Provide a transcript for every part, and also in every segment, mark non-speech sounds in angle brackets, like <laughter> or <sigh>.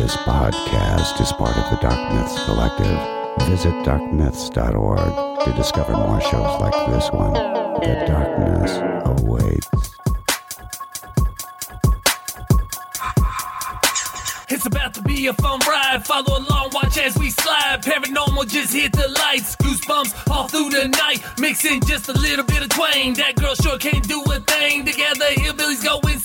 This podcast is part of the Dark Myths Collective. Visit darkmyths.org to discover more shows like this one. The darkness awaits. It's about to be a fun ride. Follow along, watch as we slide. Paranormal just hit the lights. Goosebumps all through the night. Mixing just a little bit of twang. That girl sure can't do a thing. Together, hillbillies go insane.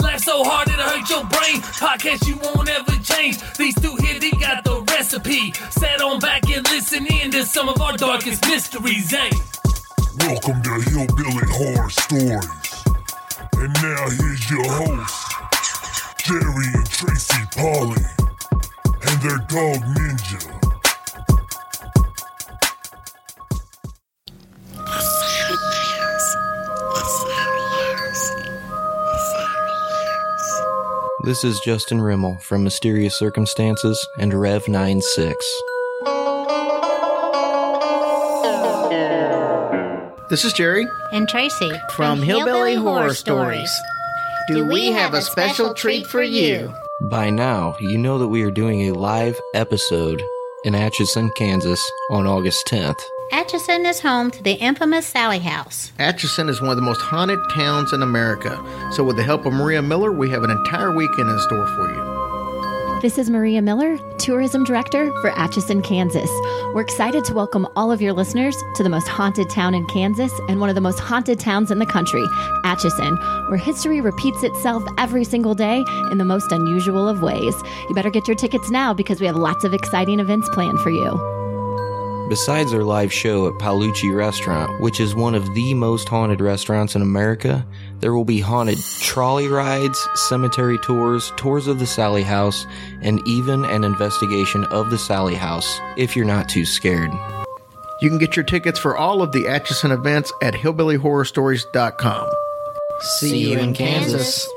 Laugh so hard it'll hurt your brain. Podcast you won't ever change. These two here, they got the recipe. Sit on back and listen in to some of our darkest mysteries, eh? Welcome to Hillbilly Horror Stories. And now here's your host, Jerry and Tracy Polly, and their dog Ninja. This is Justin Rimmel from Mysterious Circumstances and Rev 96. This is Jerry and Tracy from Hillbilly Horror Stories. Do we have a special treat for you? By now, you know that we are doing a live episode in Atchison, Kansas on August 10th. Atchison is home to the infamous Sallie House. Atchison is one of the most haunted towns in America. So, with the help of Maria Miller, we have an entire weekend in store for you. This is Maria Miller, Tourism Director for Atchison, Kansas. We're excited to welcome all of your listeners to the most haunted town in Kansas and one of the most haunted towns in the country, Atchison, where history repeats itself every single day in the most unusual of ways. You better get your tickets now because we have lots of exciting events planned for you. Besides our live show at Paolucci Restaurant, which is one of the most haunted restaurants in America, there will be haunted trolley rides, cemetery tours, tours of the Sallie House, and even an investigation of the Sallie House, if you're not too scared. You can get your tickets for all of the Atchison events at hillbillyhorrorstories.com. See you in Kansas.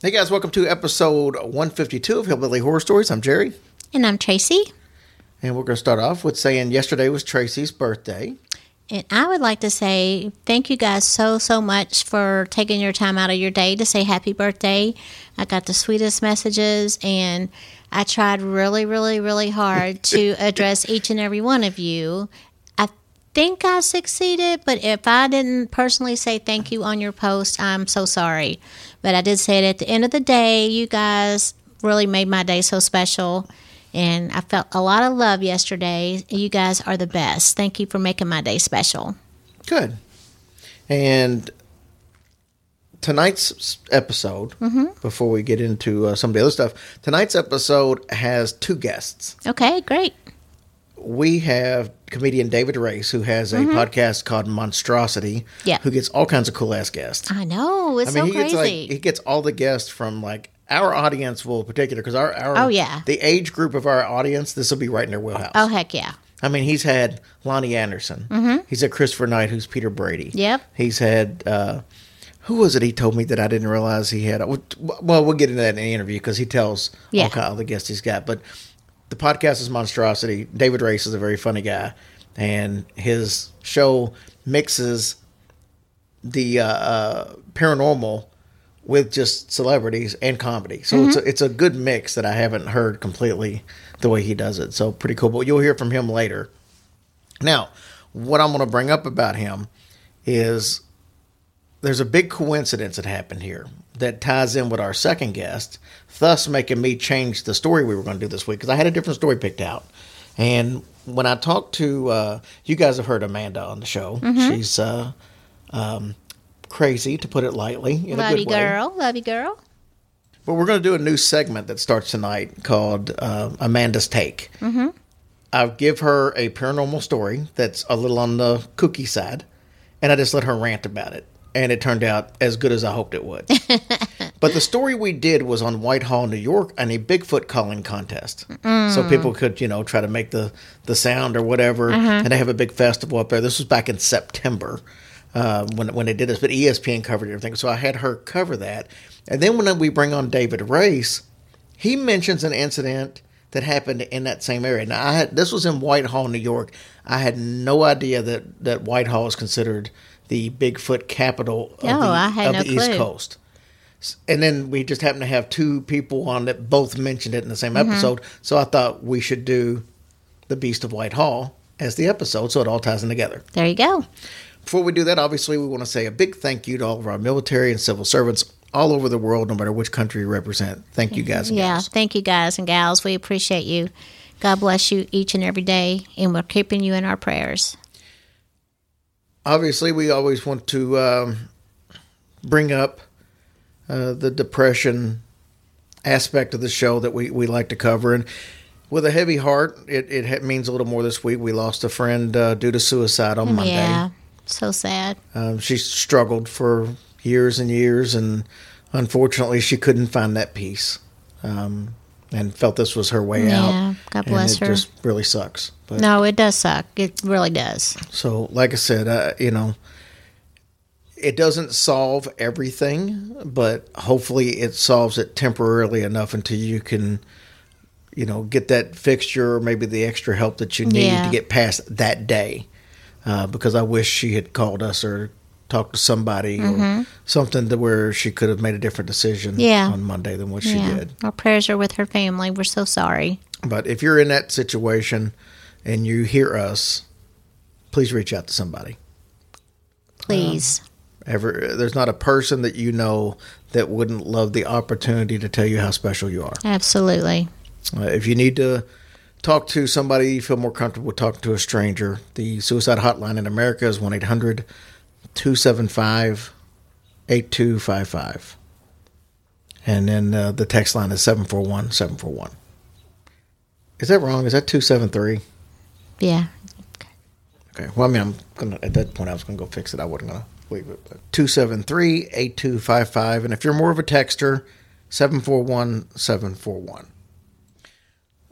Hey guys, welcome to episode 152 of Hillbilly Horror Stories. I'm Jerry. And I'm Tracy. And we're going to start off with saying yesterday was Tracy's birthday. And I would like to say thank you guys so, so much for taking your time out of your day to say happy birthday. I got the sweetest messages, and I tried really, really, really hard <laughs> to address each and every one of you. I think I succeeded, but if I didn't personally say thank you on your post, I'm so sorry. But I did say it at the end of the day, you guys really made my day so special. And I felt a lot of love yesterday. You guys are the best. Thank you for making my day special. Good. And tonight's episode, before we get into uh, some of the other stuff, tonight's episode has two guests. Okay, great. We have comedian David Race, who has a podcast called Monstrosity, Yeah. who gets all kinds of cool ass guests. I know. It's I mean, so he crazy. gets like he gets all the guests from like our audience will particular because our our Oh, yeah. the age group of our audience this will be right in their wheelhouse. oh, heck yeah. I mean, he's had Loni Anderson. Mm-hmm. He's had Christopher Knight, who's Peter Brady. Yep. He's had uh, who was it? He told me that I didn't realize he had. Well, we'll get into that in the interview because he tells Yeah. all kind of the guests he's got. But the podcast is Monstrosity. David Race is a very funny guy, and his show mixes the uh, uh, paranormal with just celebrities and comedy. So it's a, it's a good mix that I haven't heard completely the way he does it. So pretty cool. But you'll hear from him later. Now, what I'm going to bring up about him is there's a big coincidence that happened here that ties in with our second guest, thus making me change the story we were going to do this week because I had a different story picked out. And when I talked to uh, you guys have heard Amanda on the show, she's uh, um, crazy to put it lightly in a good you, way. girl. Love you, girl. But we're going to do a new segment that starts tonight called uh, Amanda's Take. Mm-hmm. I'll give her a paranormal story that's a little on the kooky side, and I just let her rant about it. And it turned out as good as I hoped it would. <laughs> but the story we did was on Whitehall, New York, and a Bigfoot calling contest. So people could, you know, try to make the, the sound or whatever. And they have a big festival up there. This was back in September uh, when when they did this, but ESPN covered everything. So I had her cover that, and then when we bring on David Race, he mentions an incident that happened in that same area. Now I had this was in Whitehall, New York. I had no idea that that Whitehall is considered the Bigfoot capital of, Oh, the, I had of no the East. Coast. And then we just happened to have two people on that both mentioned it in the same Mm-hmm. episode. So I thought we should do the Beast of Whitehall as the episode, so it all ties in together. There you go. Before we do that, obviously, we want to say a big thank you to all of our military and civil servants all over the world, no matter which country you represent. Thank you, guys. And Yeah. gals. Thank you, guys and gals. We appreciate you. God bless you each and every day, and we're keeping you in our prayers. Obviously, we always want to um, bring up uh, the depression aspect of the show that we, we like to cover. And with a heavy heart, it, it ha- means a little more this week. We lost a friend uh, due to suicide on Monday. Yeah. So sad. Um, she struggled for years and years, and unfortunately, she couldn't find that peace, um, and felt this was her way out. Yeah, God and bless it her. Just really sucks. But No, it does suck. It really does. so, like I said, uh, you know, it doesn't solve everything, but hopefully, it solves it temporarily enough until you can. You know, get that fixture or maybe the extra help that you need Yeah. to get past that day uh, because I wish she had called us or talked to somebody or something to where she could have made a different decision Mm-hmm. Yeah. on Monday than what she yeah. did. Our prayers are with her family. We're so sorry. But if you're in that situation and you hear us, please reach out to somebody. Please. Ever, there's not a person that you know that wouldn't love the opportunity to tell you how special you are. Absolutely. Uh, if you need to talk to somebody, you feel more comfortable talking to a stranger, the suicide hotline in America is 1 800 275 8255. And then uh, the text line is 741 741. Is that wrong? Is that 273? Yeah. Okay. Well, I mean, I'm gonna at that point I was gonna go fix it. I wasn't gonna leave it. Two seven three eight two five five, and if you're more of a texter, seven four one seven four one.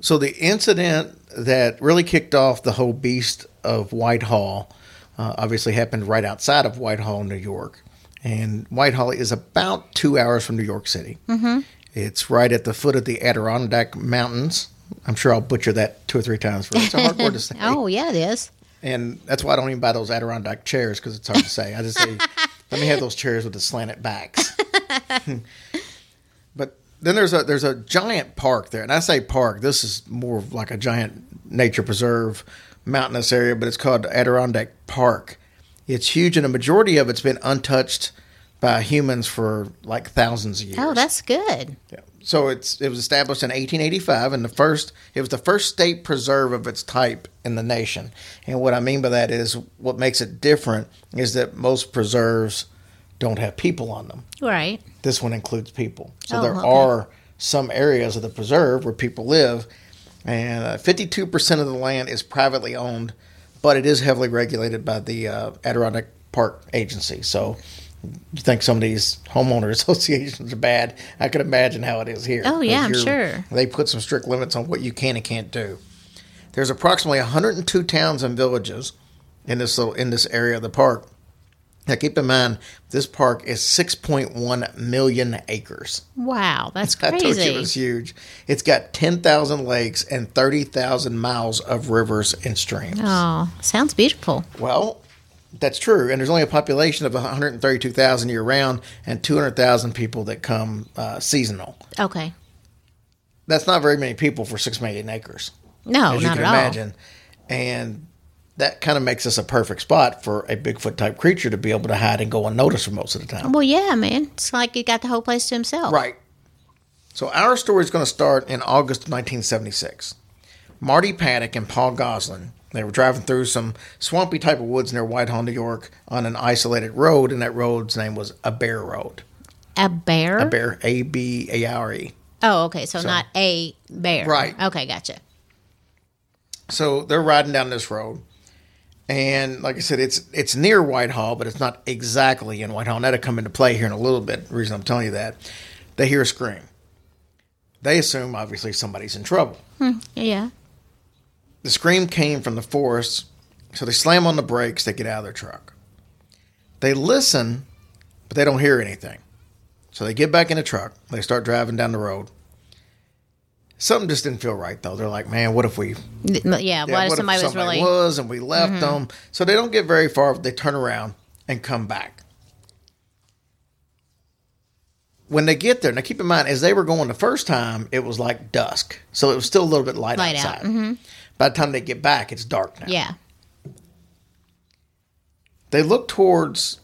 So the incident that really kicked off the whole beast of Whitehall uh, obviously happened right outside of Whitehall, New York, and Whitehall is about two hours from New York City. Mm-hmm. It's right at the foot of the Adirondack Mountains. I'm sure I'll butcher that two or three times. For it's a hard word to <laughs> say. Oh, yeah, it is. And that's why I don't even buy those Adirondack chairs because it's hard to say. I just say, <laughs> let me have those chairs with the slanted backs. <laughs> but then there's a there's a giant park there, and I say park. This is more of like a giant nature preserve, mountainous area, but it's called Adirondack Park. It's huge, and a majority of it's been untouched by humans for like thousands of years. Oh, that's good. Yeah. So it's it was established in 1885, and the first it was the first state preserve of its type in the nation. And what I mean by that is what makes it different is that most preserves don't have people on them. Right. This one includes people. So Oh, there okay. are some areas of the preserve where people live, and uh, 52% of the land is privately owned, but it is heavily regulated by the uh, Adirondack Park Agency. So you think some of these homeowner <laughs> associations are bad? I can imagine how it is here. Oh, yeah, I'm sure. They put some strict limits on what you can and can't do. There's approximately 102 towns and villages in this little in this area of the park. Now, keep in mind, this park is 6.1 million acres. Wow, that's crazy. <laughs> I told you it was huge. It's got 10,000 lakes and 30,000 miles of rivers and streams. Oh, sounds beautiful. Well, that's true. And there's only a population of 132,000 year round and 200,000 people that come uh, seasonal. Okay. That's not very many people for 6 million acres, No, as you not can at all. imagine. And that kind of makes us a perfect spot for a Bigfoot type creature to be able to hide and go unnoticed for most of the time. Well, yeah, man. It's like he got the whole place to himself. Right. So our story is going to start in August of 1976. Marty Paddock and Paul Goslin, they were driving through some swampy type of woods near Whitehall, New York, on an isolated road, and that road's name was A Bear Road. A bear? A Bear, A B A R E. Oh, okay. So, not a bear. Right. Okay, gotcha. So they're riding down this road, and like I said, it's it's near Whitehall, but it's not exactly in Whitehall. And that'll come into play here in a little bit. The reason I'm telling you that, they hear a scream. They assume obviously somebody's in trouble. Hmm, yeah. The scream came from the forest, so they slam on the brakes, they get out of their truck. They listen, but they don't hear anything. So they get back in the truck, they start driving down the road. Something just didn't feel right though. They're like, man, what if we Yeah. yeah, what if somebody was really. Mm-hmm. was and we left them? So they don't get very far, they turn around and come back. when they get there, now keep in mind, as they were going the first time, it was like dusk, so it was still a little bit light, Light out, mm-hmm. outside. By the time they get back, it's dark now. Yeah. They look towards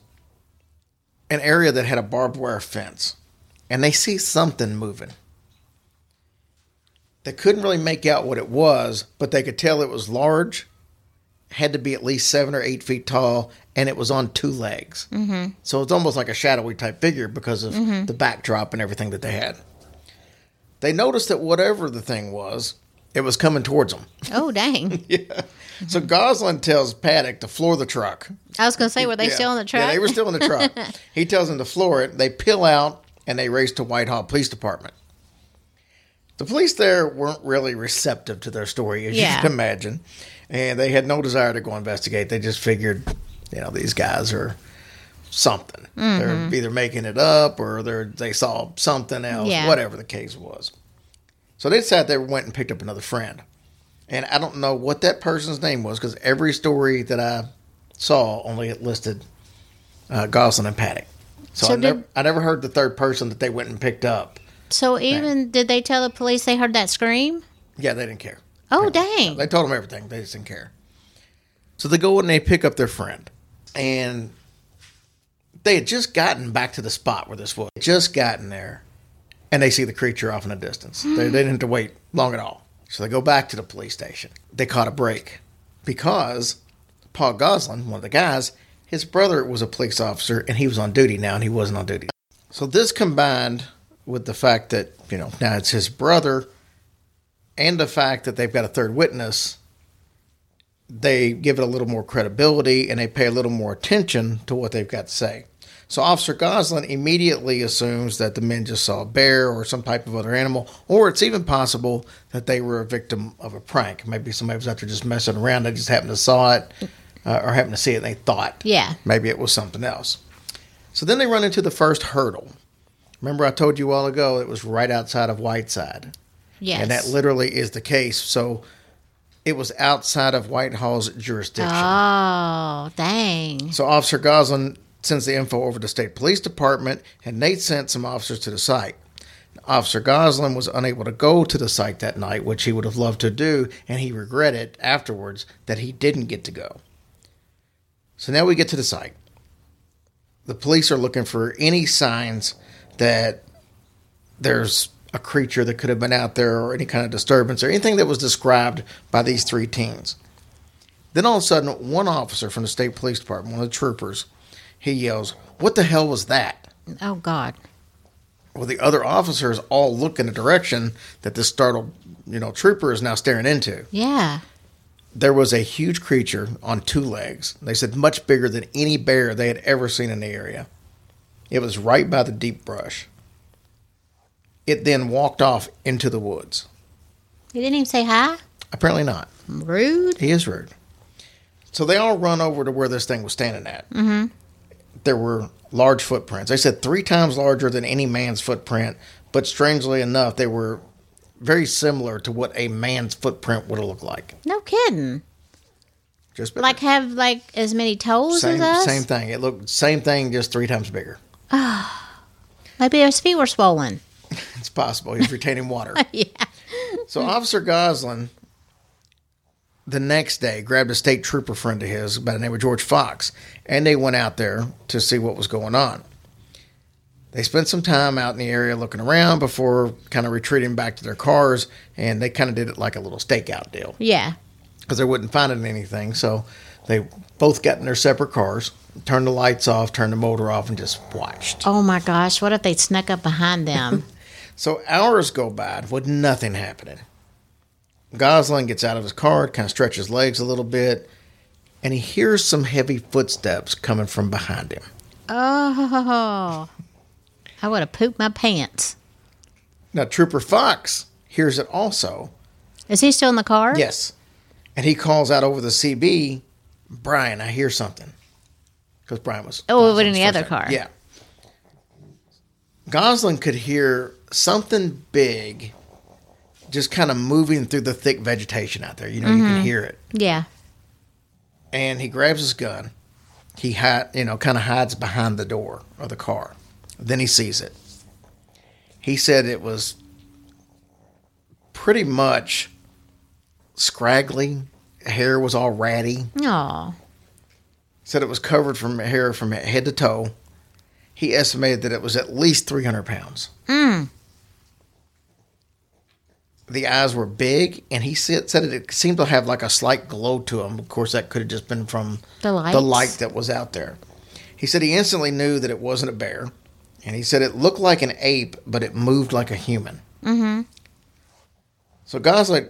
an area that had a barbed wire fence, and they see something moving. They couldn't really make out what it was, but they could tell it was large, had to be at least seven or eight feet tall, and it was on two legs. Mm-hmm. So it's almost like a shadowy type figure because of the backdrop and everything that they had. They noticed that whatever the thing was, it was coming towards them. <laughs> Oh, dang. <laughs> Yeah. So Goslin tells Paddock to floor the truck. I was going to say, were they Yeah. still in the truck? Yeah, they were still in the truck. <laughs> he tells them to floor it. They peel out and they race to Whitehall Police Department. The police there weren't really receptive to their story, as Yeah. you can imagine, and they had no desire to go investigate. They just figured, you know, these guys are something. Mm-hmm. They're either making it up or they're they saw something else, Yeah. whatever the case was. So they decided they went and picked up another friend. And I don't know what that person's name was because every story that I saw only listed uh, Goslin and Paddock. So, So I, never, I never heard the third person that they went and picked up. So even did they tell the police they heard that scream? Yeah, they didn't care. Oh, dang. They told them everything. They just didn't care. So they go and they pick up their friend. And they had just gotten back to the spot where this was. Just gotten there. And they see the creature off in the distance. they, they didn't have to wait long at all. So they go back to the police station. They caught a break because Paul Goslin, one of the guys, his brother was a police officer and he was on duty now and he wasn't on duty. So this combined with the fact that, you know, now it's his brother and the fact that they've got a third witness, they give it a little more credibility and they pay a little more attention to what they've got to say. So Officer Goslin immediately assumes that the men just saw a bear or some type of other animal, or it's even possible that they were a victim of a prank. Maybe somebody was out there just messing around. They just happened to saw it uh, or happened to see it and they thought Yeah. maybe it was something else. So then they run into the first hurdle. Remember, I told you a while ago it was right outside of Whiteside. Yes. And that literally is the case. So it was outside of Whitehall's jurisdiction. oh, dang. So Officer Goslin sends the info over to State Police Department, and Nate sent some officers to the site. Officer Goslin was unable to go to the site that night, which he would have loved to do, and he regretted afterwards that he didn't get to go. So now we get to the site. The police are looking for any signs that there's a creature that could have been out there or any kind of disturbance or anything that was described by these three teens. Then all of a sudden, one officer from the state police department, one of the troopers, he yells, What the hell was that? Oh, God. Well, the other officers all look in the direction that this startled, you know, trooper is now staring into. Yeah. There was a huge creature on two legs. They said much bigger than any bear they had ever seen in the area. It was right by the deep brush. It then walked off into the woods. You didn't even say hi? Apparently not. Rude. He is rude. So they all run over to where this thing was standing at. Mm-hmm. There were large footprints. They said three times larger than any man's footprint, but strangely enough, they were very similar to what a man's footprint would have looked like. No kidding. Just bigger. Like have like as many toes same as us? same thing. It looked same thing, just three times bigger. <sighs> Maybe his feet were swollen. <laughs> It's possible he's retaining water. <laughs> yeah. So Officer Goslin, the next day, grabbed a state trooper friend of his by the name of George Fox, and they went out there to see what was going on. They spent some time out in the area looking around before kind of retreating back to their cars, and they kind of did it like a little stakeout deal Yeah. because they wouldn't find anything. So they both got in their separate cars, turned the lights off, turned the motor off, and just watched. Oh my gosh, what if they snuck up behind them? <laughs> So hours go by with nothing happening. Gosling gets out of his car, kind of stretches his legs a little bit, and he hears some heavy footsteps coming from behind him. oh. I would have pooped my pants. Now, Trooper Fox hears it also. Is he still in the car? Yes. And he calls out over the CB, Brian, I hear something. Because Brian was. Oh, in the other car. Yeah. Goslin could hear something big just kind of moving through the thick vegetation out there. You know, you Mm-hmm. can hear it. Yeah. and he grabs his gun. He hide, you know, kind of hides behind the door of the car. Then he sees it. He said it was pretty much scraggly. Hair was all ratty. Oh, Said it was covered from hair from head to toe. He estimated that it was at least 300 pounds. The eyes were big, and he said, said it seemed to have like a slight glow to them. Of course, that could have just been from The the light that was out there. He said he instantly knew that it wasn't a bear, and he said it looked like an ape, but it moved like a human. Mm-hmm. So Gosling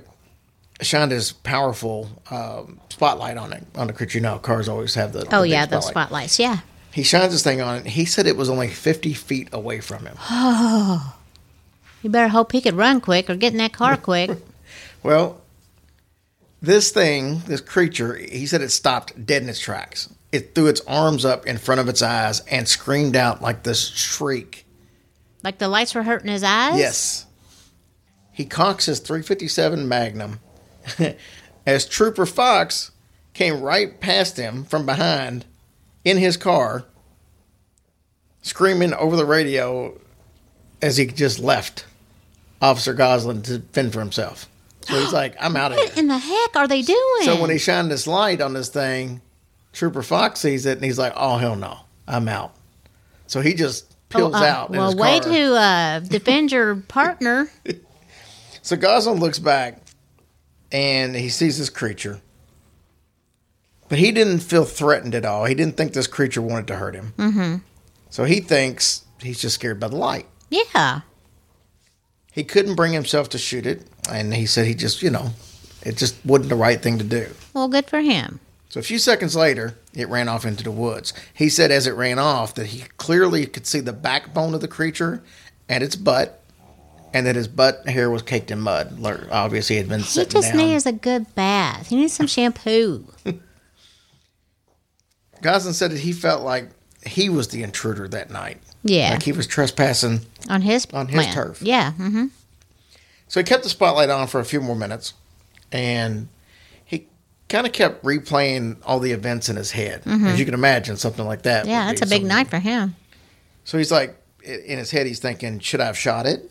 shined his powerful um, spotlight on it on the creature. You know, cars always have the. oh the yeah, those spotlight. spotlights. Yeah. He shines this thing on it. He said it was only 50 feet away from him. Oh, You better hope he could run quick or get in that car quick. <laughs> Well, this thing, this creature, he said it stopped dead in its tracks. It threw its arms up in front of its eyes and screamed out like this shriek. like the lights were hurting his eyes. Yes. He cocks his 357 Magnum <laughs> as Trooper Fox came right past him from behind in his car, screaming over the radio as he just left Officer Goslin to fend for himself. So he's <gasps> like, I'm out of here. What in the heck are they doing? So when he shined this light on this thing, Trooper Fox sees it and he's like, "Oh hell no, I'm out." So he just peels Oh, uh, out. Well, way car. to uh, defend your <laughs> partner. So Goslin looks back and he sees this creature, but he didn't feel threatened at all. He didn't think this creature wanted to hurt him. Mm-hmm. So he thinks he's just scared by the light. Yeah. He couldn't bring himself to shoot it, and he said he just, you know, it just wasn't the right thing to do. Well, good for him. So a few seconds later, it ran off into the woods. He said as it ran off that he clearly could see the backbone of the creature and its butt, and that his butt hair was caked in mud. Obviously, he had been He just down. needs a good bath. He needs some shampoo. <laughs> Goslin said that he felt like he was the intruder that night. Yeah. Like he was trespassing. on his On his land. turf. Yeah. hmm So he kept the spotlight on for a few more minutes, and he kind of kept replaying all the events in his head. As you can imagine, something like that. Mm-hmm. Yeah, that's a big night for him. So he's like, in his head, he's thinking, should I have shot it?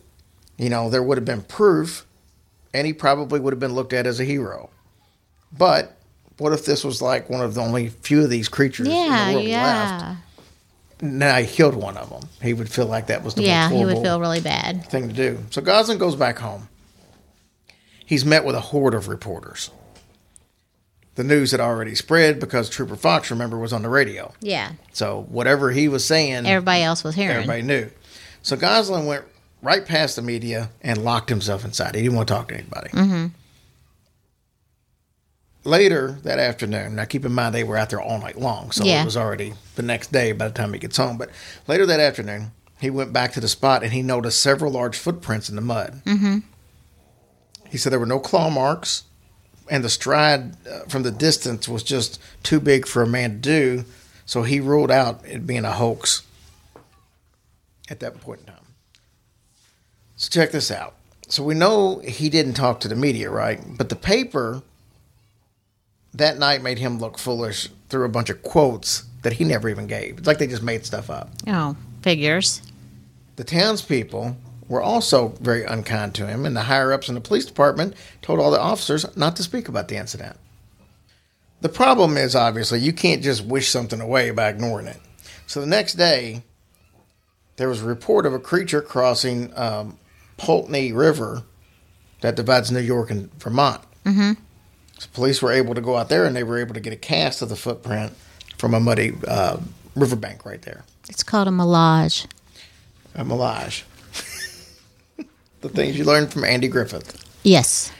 You know, there would have been proof, and he probably would have been looked at as a hero. But what if this was like one of the only few of these creatures in Yeah, the world left? yeah. Now he killed one of them. He would feel like that was the Yeah, most he would feel really bad. thing to do. So Goslin goes back home. He's met with a horde of reporters. The news had already spread because Trooper Fox, remember, was on the radio. Yeah. So whatever he was saying, Everybody else was hearing. everybody knew. So Goslin went right past the media and locked himself inside. He didn't want to talk to anybody. Mm-hmm. Later that afternoon, now keep in mind they were out there all night long, so Yeah. it was already the next day by the time he gets home. But later that afternoon, he went back to the spot and he noticed several large footprints in the mud. Mm-hmm. He said there were no claw marks, and the stride uh, from the distance was just too big for a man to do. So he ruled out it being a hoax at that point in time. So check this out. So we know he didn't talk to the media, right? But the paper that night made him look foolish through a bunch of quotes that he never even gave. It's like they just made stuff up. Oh, figures. The townspeople were also very unkind to him, and the higher ups in the police department told all the officers not to speak about the incident. The problem is obviously you can't just wish something away by ignoring it. So the next day, there was a report of a creature crossing um, Poultney River that divides New York and Vermont. Mm-hmm. So police were able to go out there and they were able to get a cast of the footprint from a muddy uh, riverbank right there. It's called a moulage. A moulage. <laughs> the things you learned from Andy Griffith. Yes.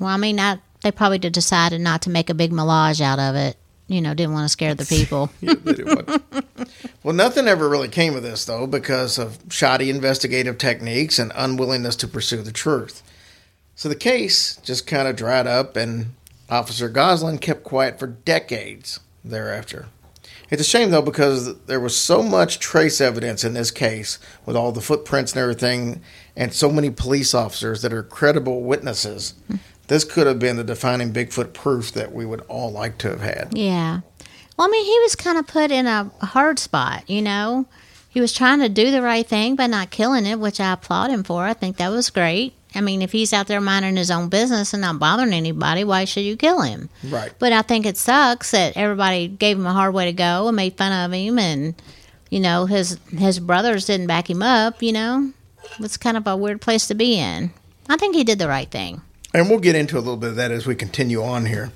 Well, I mean, not, they probably did decided not to make a big moulage out of it. You know, didn't want to scare the people. <laughs> well, nothing ever really came of this, though, because of shoddy investigative techniques and unwillingness to pursue the truth. So the case just kind of dried up, and Officer Goslin kept quiet for decades thereafter. It's a shame, though, because there was so much trace evidence in this case with all the footprints and everything, and so many police officers that are credible witnesses. Hmm. This could have been the defining Bigfoot proof that we would all like to have had. Yeah. Well, I mean, he was kind of put in a hard spot, you know. he was trying to do the right thing by not killing it, which I applaud him for. I think that was great. I mean, if he's out there minding his own business and not bothering anybody, why should you kill him? Right. But I think it sucks that everybody gave him a hard way to go and made fun of him, and you know his his brothers didn't back him up. You know, it's kind of a weird place to be in. I think he did the right thing. And we'll get into a little bit of that as we continue on here.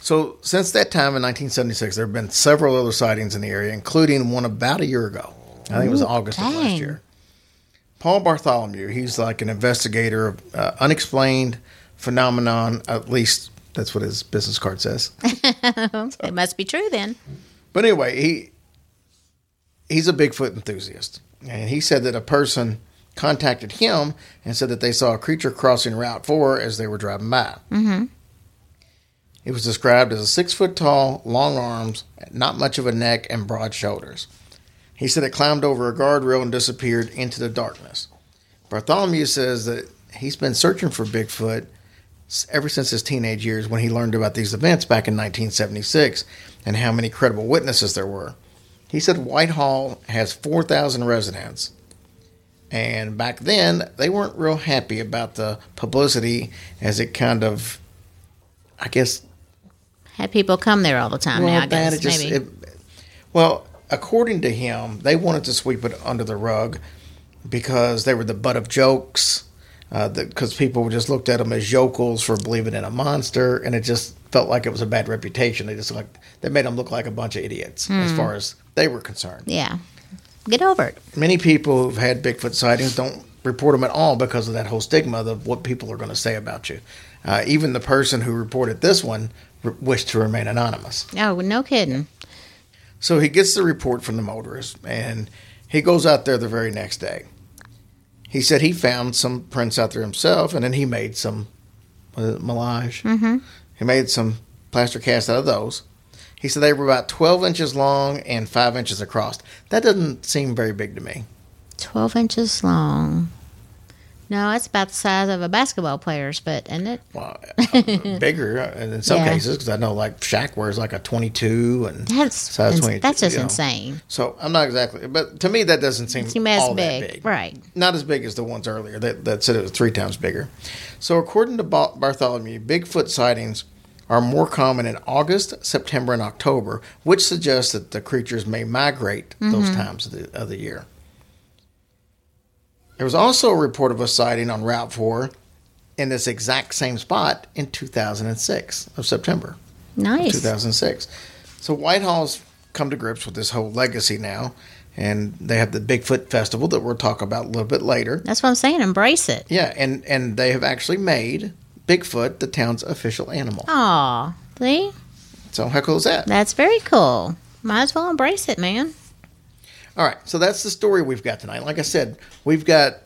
So, since that time in 1976, there have been several other sightings in the area, including one about a year ago. I think it was August of last year. Paul Bartholomew, he's like an investigator of uh, unexplained phenomenon, at least that's what his business card says. <laughs> It must be true then. But anyway, he he's a Bigfoot enthusiast, and he said that a person contacted him and said that they saw a creature crossing Route Four as they were driving by. Mm-hmm. It was described as a six foot tall, long arms, not much of a neck, and broad shoulders. He said it climbed over a guardrail and disappeared into the darkness. Bartholomew says that he's been searching for Bigfoot ever since his teenage years when he learned about these events back in 1976 and how many credible witnesses there were. He said Whitehall has 4,000 residents. And back then, they weren't real happy about the publicity as it kind of, I guess, Had people come there all the time now. I guess It just, maybe. it- well, according to him, they wanted to sweep it under the rug because they were the butt of jokes. Because people just looked at them as yokels for believing in a monster, and it just felt like it was a bad reputation. They just like they made them look like a bunch of idiots as Hmm. far as they were concerned. yeah, get over it. Many people who've had Bigfoot sightings don't report them at all because of that whole stigma of what people are going to say about you. Uh, even the person who reported this one r- wished to remain anonymous. Oh, no kidding. So he gets the report from the motorist and he goes out there the very next day. He said he found some prints out there himself and then he made some uh, moulage. Mm-hmm. He made some plaster casts out of those. He said they were about 12 inches long and 5 inches across. That doesn't seem very big to me. 12 inches long. No, it's about the size of a basketball player's, but isn't it? Well, uh, <laughs> bigger uh, in some Yeah. cases because I know like Shaq wears like a 22 and That's size ins- 22. that's just you know. insane. So I'm not exactly, but to me that doesn't seem Seem as all big. that big. Right. Not as big as the ones earlier that, that said it was three times bigger. So according to Ba- Bartholomew, Bigfoot sightings are more common in August, September, and October, which suggests that the creatures may migrate those times of the, of the year. There was also a report of a sighting on Route 4 in this exact same spot in 2006 of September. Nice. 2006. So Whitehall's come to grips with this whole legacy now, and they have the Bigfoot Festival that we'll talk about a little bit later. That's what I'm saying. Embrace it. Yeah, and and they have actually made Bigfoot the town's official animal. Aw, see? So how cool is that? That's very cool. Might as well embrace it, man. All right, so that's the story we've got tonight. Like I said, we've got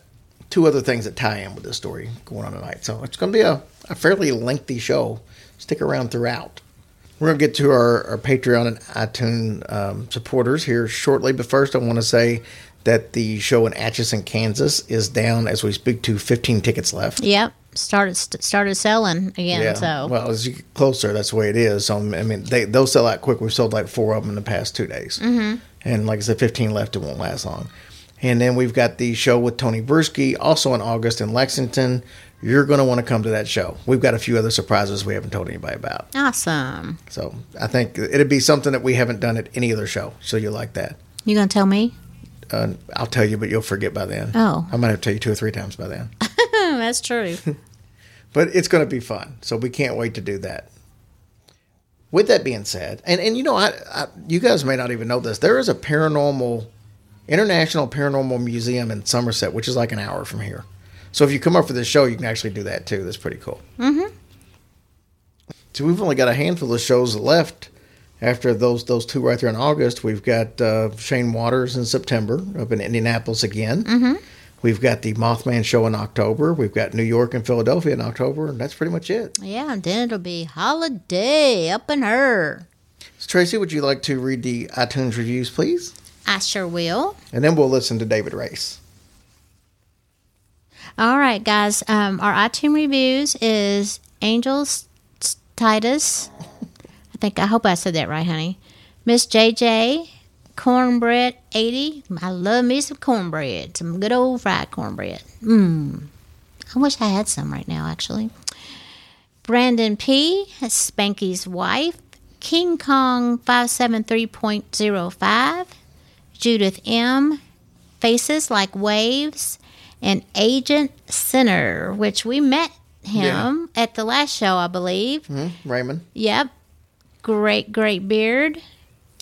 two other things that tie in with this story going on tonight. So it's going to be a, a fairly lengthy show. Stick around throughout. We're going to get to our, our Patreon and iTunes um, supporters here shortly. But first, I want to say that the show in Atchison, Kansas is down as we speak to 15 tickets left. Yep. Started started selling again. So Well, as you get closer, that's the way it is. So, I mean, they, they'll sell out quick. We've sold like four of them in the past two days. Mm-hmm. And like I said, 15 left. It won't last long. And then we've got the show with Tony Bursky, also in August in Lexington. You're going to want to come to that show. We've got a few other surprises we haven't told anybody about. awesome. So I think it'd be something that we haven't done at any other show. So you'll like that. You gonna tell me? Uh, I'll tell you, but you'll forget by then. Oh. I might have to tell you two or three times by then. <laughs> That's true. <laughs> but it's going to be fun. So we can't wait to do that. With that being said, and, and you know, I, I you guys may not even know this. There is a paranormal, international paranormal museum in Somerset, which is like an hour from here. So if you come up for this show, you can actually do that too. That's pretty cool. Mm-hmm. So we've only got a handful of shows left. After those those two right there in August, we've got uh, Shane Waters in September up in Indianapolis again. Mm-hmm. We've got the Mothman show in October. We've got New York and Philadelphia in October, and that's pretty much it. yeah, and then it'll be holiday up in her. So Tracy, would you like to read the iTunes reviews, please? I sure will. And then we'll listen to David Race. All right, guys. Um, our iTunes reviews is Angels Titus. I think I hope I said that right, honey. Miss JJ Cornbread 80. I love me some cornbread, some good old fried cornbread. Mmm. I wish I had some right now, actually. Brandon P. Spanky's wife. King Kong 573.05. Judith M. Faces Like Waves. And Agent Sinner, which we met him at the last show, I believe. Mm-hmm. Raymond. Yep. Great, great beard.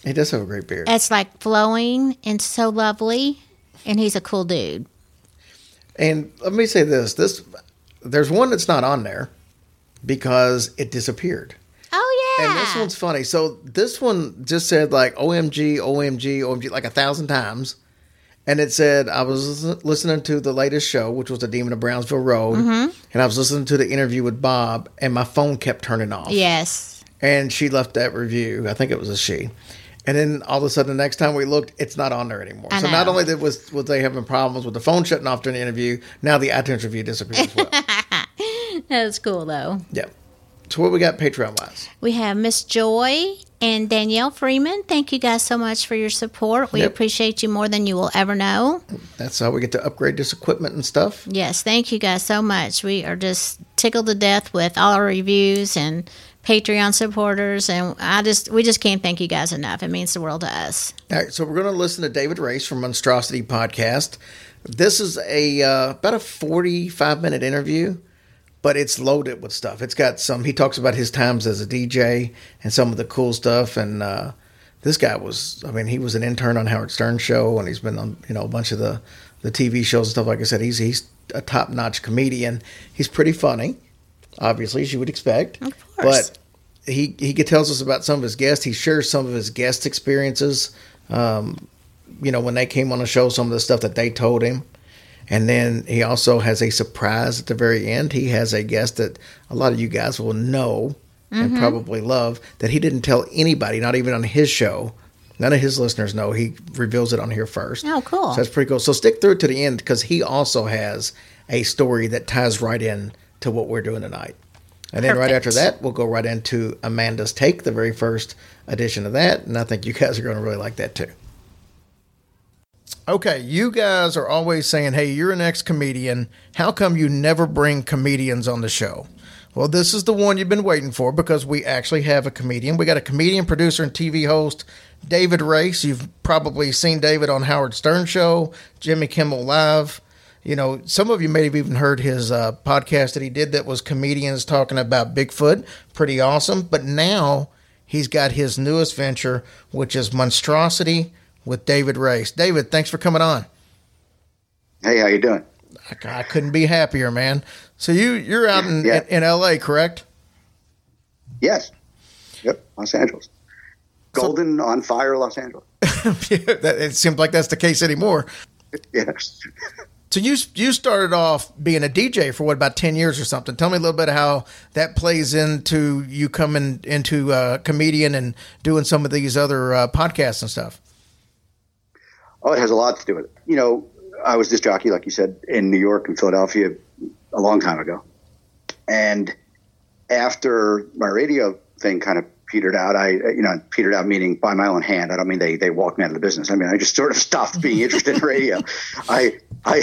He does have a great beard. It's like flowing and so lovely. And he's a cool dude. And let me say this: this there's one that's not on there because it disappeared. Oh, yeah. And this one's funny. So this one just said like OMG, OMG, OMG like a thousand times. And it said I was listening to the latest show, which was the Demon of Brownsville Road, Mm-hmm. and I was listening to the interview with Bob, and my phone kept turning off. Yes. And she left that review. I think it was a she. And then all of a sudden, the next time we looked, it's not on there anymore. I so not only did was was they having problems with the phone shutting off during the interview, now the iTunes review disappeared as well. <laughs> That's cool, though. yeah. So what we got Patreon wise? We have Miss Joy and Danielle Freeman. Thank you guys so much for your support. We Yep. appreciate you more than you will ever know. That's how we get to upgrade this equipment and stuff. Yes, thank you guys so much. We are just tickled to death with all our reviews and Patreon supporters, and I just we just can't thank you guys enough. It means the world to us. All right, so we're going to listen to David Race from Monstrosity Podcast. This is a uh, about a forty-five minute interview, but it's loaded with stuff. It's got some. He talks about his times as a DJ and some of the cool stuff. And uh, this guy was, I mean, he was an intern on Howard Stern show, and he's been on you know a bunch of the the TV shows and stuff. Like I said, he's he's a top notch comedian. He's pretty funny, obviously, as you would expect. Of course. But he he tells us about some of his guests. He shares some of his guest experiences. Um, you know, when they came on the show, some of the stuff that they told him. And then he also has a surprise at the very end. He has a guest that a lot of you guys will know and Mm-hmm. probably love that he didn't tell anybody, not even on his show. None of his listeners know. He reveals it on here first. Oh, cool. So that's pretty cool. So stick through to the end because he also has a story that ties right in to what we're doing tonight. And then right after that, we'll go right into Amanda's Take, the very first edition of that. And I think you guys are going to really like that too. Okay, you guys are always saying, hey, you're an ex comedian. How come you never bring comedians on the show? Well, this is the one you've been waiting for because we actually have a comedian. We got a comedian, producer, and TV host, David Race. You've probably seen David on Howard Stern Show, Jimmy Kimmel Live. You know, some of you may have even heard his uh, podcast that he did that was comedians talking about Bigfoot. Pretty awesome. But now he's got his newest venture, which is Monstrosity with David Race. David, thanks for coming on. Hey, how you doing? I, I couldn't be happier, man. So you you're out in, Yeah. in, in L.A., correct? Yes. Yep, Los Angeles. Golden on fire, Los Angeles. <laughs> it seems like that's the case anymore. <laughs> Yes. So you you started off being a DJ for what about ten years or something? Tell me a little bit how that plays into you coming into uh, comedian and doing some of these other uh, podcasts and stuff. Oh, it has a lot to do with it. You know, I was disc jockey, like you said, in New York and Philadelphia a long time ago. And after my radio thing kind of petered out, I, uh, you know, petered out meaning by my own hand. I don't mean they, they walked me out of the business. I mean, I just sort of stopped being interested in radio. <laughs> I, I,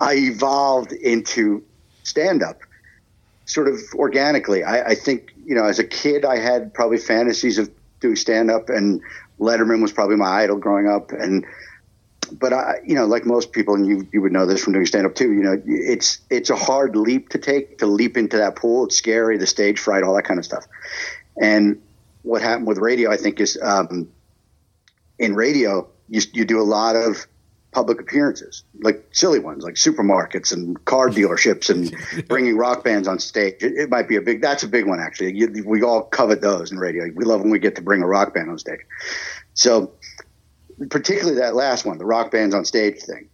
I evolved into stand up sort of organically. I, I think, you know, as a kid, I had probably fantasies of doing stand up and Letterman was probably my idol growing up. And, but I, you know, like most people, and you, you would know this from doing stand up too, you know, it's, it's a hard leap to take to leap into that pool. It's scary, the stage fright, all that kind of stuff. And what happened with radio, I think is, um, in radio, you, you do a lot of public appearances, like silly ones, like supermarkets and car dealerships and <laughs> bringing rock bands on stage. It, it might be a big, that's a big one actually. You, we all covet those in radio. We love when we get to bring a rock band on stage. So particularly that last one, the rock bands on stage thing,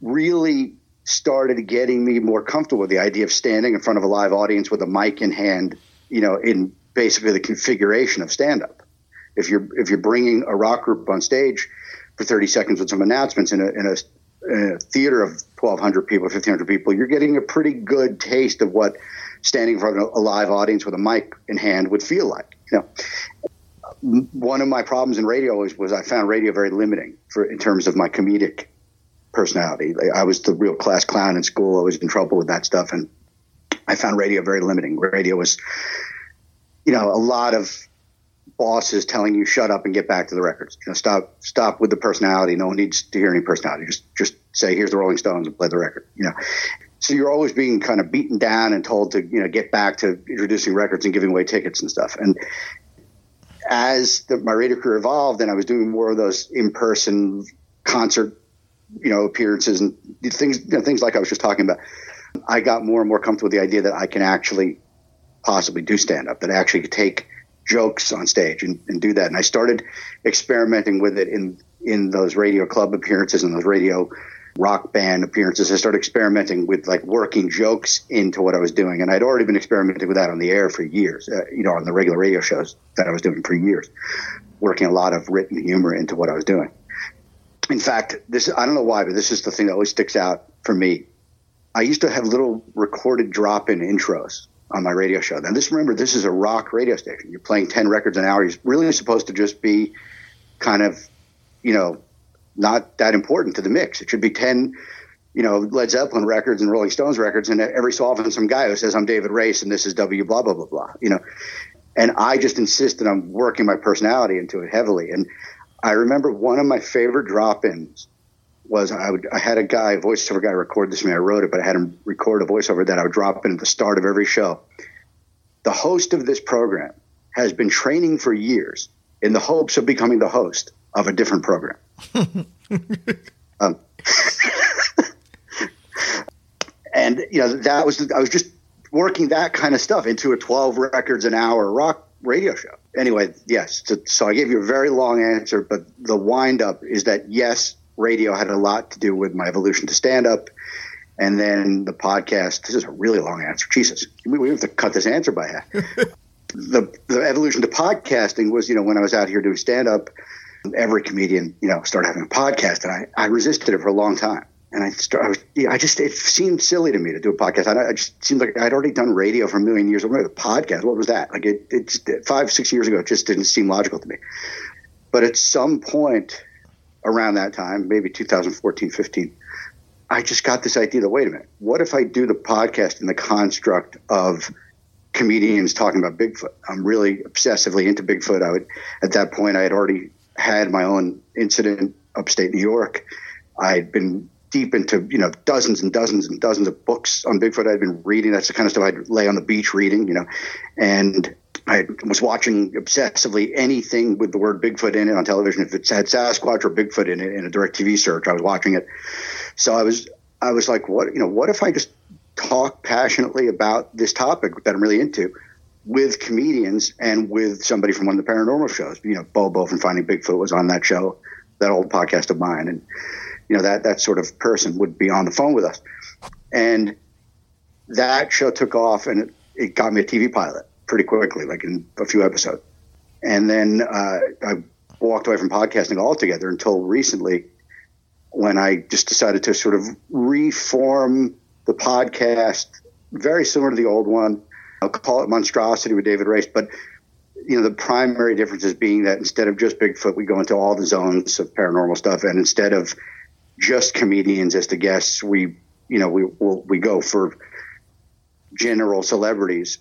really started getting me more comfortable with the idea of standing in front of a live audience with a mic in hand, you know, in basically the configuration of stand up. If you're if you're bringing a rock group on stage for 30 seconds with some announcements in a in a, in a theater of 1,200 people, 1,500 people, you're getting a pretty good taste of what standing in front of a live audience with a mic in hand would feel like. You know, one of my problems in radio was, was I found radio very limiting for in terms of my comedic personality. Like, I was the real class clown in school. I was in trouble with that stuff, and I found radio very limiting. Radio was, you know, a lot of bosses telling you shut up and get back to the records. You know, stop stop with the personality. No one needs to hear any personality. Just just say here's the Rolling Stones and play the record. You know. So you're always being kind of beaten down and told to, you know, get back to introducing records and giving away tickets and stuff. And as the, my radio career evolved and I was doing more of those in-person concert, you know, appearances and things, you know, things like I was just talking about, I got more and more comfortable with the idea that I can actually possibly do stand up, that I actually could take jokes on stage and, and do that. And I started experimenting with it in, in those radio club appearances and those radio rock band appearances. I started experimenting with like working jokes into what I was doing. And I'd already been experimenting with that on the air for years, uh, you know, on the regular radio shows that I was doing for years, working a lot of written humor into what I was doing. In fact, this, I don't know why, but this is the thing that always sticks out for me. I used to have little recorded drop in intros on my radio show. Now, this remember, this is a rock radio station. You're playing 10 records an hour. You're really supposed to just be kind of, you know, not that important to the mix. It should be 10, you know, Led Zeppelin records and Rolling Stones records. And every so often, some guy who says, I'm David Race and this is W, blah, blah, blah, blah, you know. And I just insisted on working my personality into it heavily. And I remember one of my favorite drop ins was I would I had a guy, a voiceover guy, record this to me. I wrote it, but I had him record a voiceover that I would drop in at the start of every show. The host of this program has been training for years in the hopes of becoming the host of a different program. <laughs> um, <laughs> and you know that was I was just working that kind of stuff into a 12 records an hour rock radio show. Anyway, yes. So, so I gave you a very long answer, but the wind up is that yes, radio had a lot to do with my evolution to stand up. And then the podcast, this is a really long answer. Jesus, we have to cut this answer by half. <laughs> the, the evolution to podcasting was, you know, when I was out here doing stand up, every comedian, you know, started having a podcast, and I, I resisted it for a long time. And I, started, I, was, yeah, I just, it seemed silly to me to do a podcast. I, I just seemed like I'd already done radio for a million years. What the podcast? What was that? Like it, it just, five, six years ago, it just didn't seem logical to me. But at some point around that time, maybe 2014, 15, I just got this idea that, wait a minute, what if I do the podcast in the construct of comedians talking about Bigfoot? I'm really obsessively into Bigfoot. I would, at that point, I had already had my own incident upstate New York. I'd been deep into you know dozens and dozens and dozens of books on Bigfoot. I'd been reading. That's the kind of stuff I'd lay on the beach reading, you know, and I was watching obsessively anything with the word Bigfoot in it on television. If it had Sasquatch or Bigfoot in it in a direct TV search, I was watching it. So I was I was like, what you know, what if I just talk passionately about this topic that I'm really into? with comedians and with somebody from one of the paranormal shows. You know, Bobo from Finding Bigfoot was on that show, that old podcast of mine, and you know that that sort of person would be on the phone with us, and that show took off, and it, it got me a TV pilot pretty quickly, like in a few episodes, and then uh, I walked away from podcasting altogether until recently, when I just decided to sort of reform the podcast very similar to the old one. I'll call it monstrosity with David Race, but you know the primary difference is being that instead of just Bigfoot, we go into all the zones of paranormal stuff, and instead of just comedians as the guests, we you know we we go for general celebrities,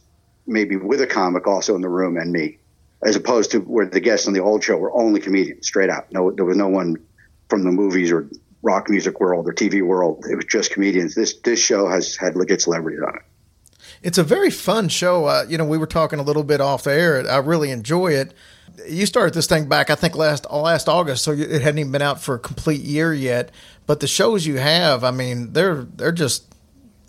maybe with a comic also in the room and me, as opposed to where the guests on the old show were only comedians, straight out. No, there was no one from the movies or rock music world or TV world. It was just comedians. This this show has had legit celebrities on it it's a very fun show. Uh, you know, we were talking a little bit off the air. I really enjoy it. You started this thing back, I think last last August, so it hadn't even been out for a complete year yet. But the shows you have, I mean, they're they're just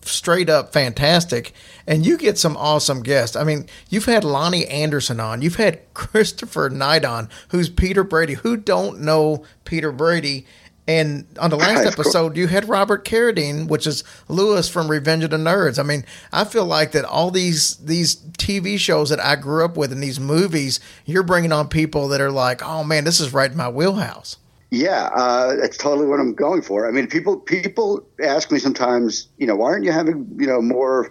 straight up fantastic. And you get some awesome guests. I mean, you've had Loni Anderson on, you've had <laughs> Christopher Knight on, who's Peter Brady. Who don't know Peter Brady? And on the last episode, you had Robert Carradine, which is Lewis from Revenge of the Nerds. I mean, I feel like that all these these TV shows that I grew up with and these movies, you're bringing on people that are like, oh man, this is right in my wheelhouse. Yeah, uh, that's totally what I'm going for. I mean, people people ask me sometimes, you know, why aren't you having you know more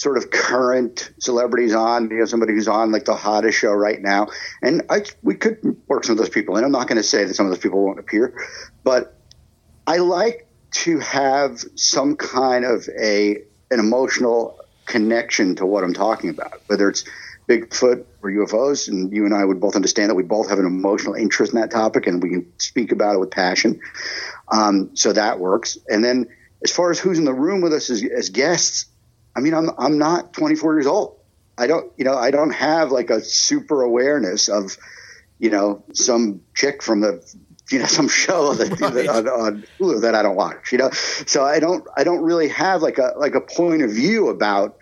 sort of current celebrities on, you know, somebody who's on like the hottest show right now. And I, we could work some of those people in. I'm not going to say that some of those people won't appear, but I like to have some kind of a, an emotional connection to what I'm talking about, whether it's Bigfoot or UFOs. And you and I would both understand that we both have an emotional interest in that topic and we can speak about it with passion. Um, so that works. And then as far as who's in the room with us as, as guests, I mean, I'm, I'm not 24 years old. I don't, you know, I don't have like a super awareness of, you know, some chick from the, you know, <laughs> some show that, right. on, on Hulu that I don't watch, you know? So I don't, I don't really have like a, like a point of view about,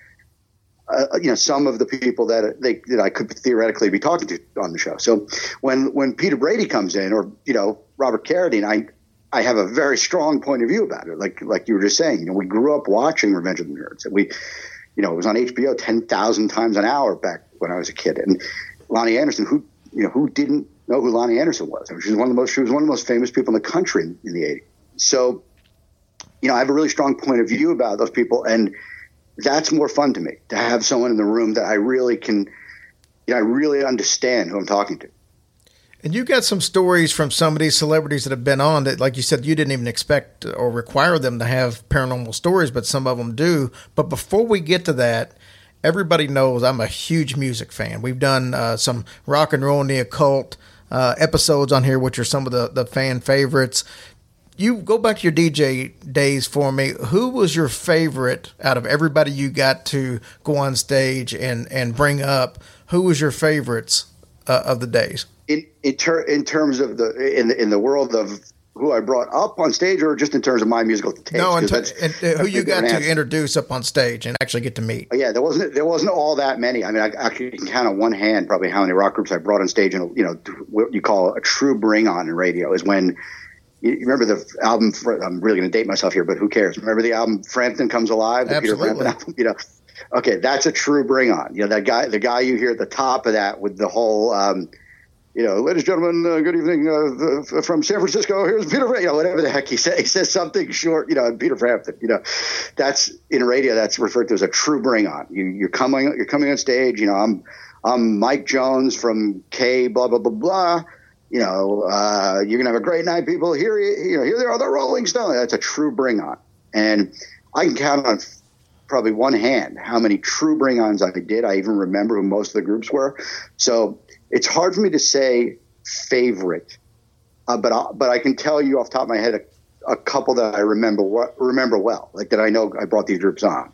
uh, you know, some of the people that they, that I could theoretically be talking to on the show. So when, when Peter Brady comes in or, you know, Robert Carradine, I, I have a very strong point of view about it. Like, like you were just saying, you know, we grew up watching Revenge of the Nerds and we, you know, it was on HBO 10,000 times an hour back when I was a kid. And Loni Anderson, who, you know, who didn't know who Loni Anderson was? I mean, she was one of the most, she was one of the most famous people in the country in, in the 80s. So, you know, I have a really strong point of view about those people. And, that's more fun to me to have someone in the room that I really can, you know, I really understand who I'm talking to. And you got some stories from some of these celebrities that have been on that, like you said, you didn't even expect or require them to have paranormal stories, but some of them do. But before we get to that, everybody knows I'm a huge music fan. We've done uh, some rock and roll and the occult uh, episodes on here, which are some of the, the fan favorites you go back to your DJ days for me. Who was your favorite out of everybody you got to go on stage and and bring up? Who was your favorites uh, of the days? In in, ter- in terms of the in the, in the world of who I brought up on stage, or just in terms of my musical taste? No, in t- and uh, who you got to answer. introduce up on stage and actually get to meet. Yeah, there wasn't there wasn't all that many. I mean, I actually can count on one hand probably how many rock groups I brought on stage, and you know what you call a true bring on in radio is when you remember the album? I'm really going to date myself here, but who cares? Remember the album "Frampton Comes Alive"? The Absolutely. Peter Frampton album. <laughs> You know, okay, that's a true bring on. You know that guy, the guy you hear at the top of that with the whole, um, you know, ladies and gentlemen, uh, good evening uh, from San Francisco. Here's Peter, you know, whatever the heck he says. <laughs> He says something short, you know, Peter Frampton. You know, that's in radio. That's referred to as a true bring on. You, you're coming, you're coming on stage. You know, I'm, I'm Mike Jones from K. Blah blah blah blah you know, uh, you're gonna have a great night, people. Here, you know, here they are, the Rolling Stones. That's a true bring on, and I can count on probably one hand how many true bring ons I did. I even remember who most of the groups were. So it's hard for me to say favorite, uh, but I, but I can tell you off top of my head a, a couple that I remember remember well, like that I know I brought these groups on.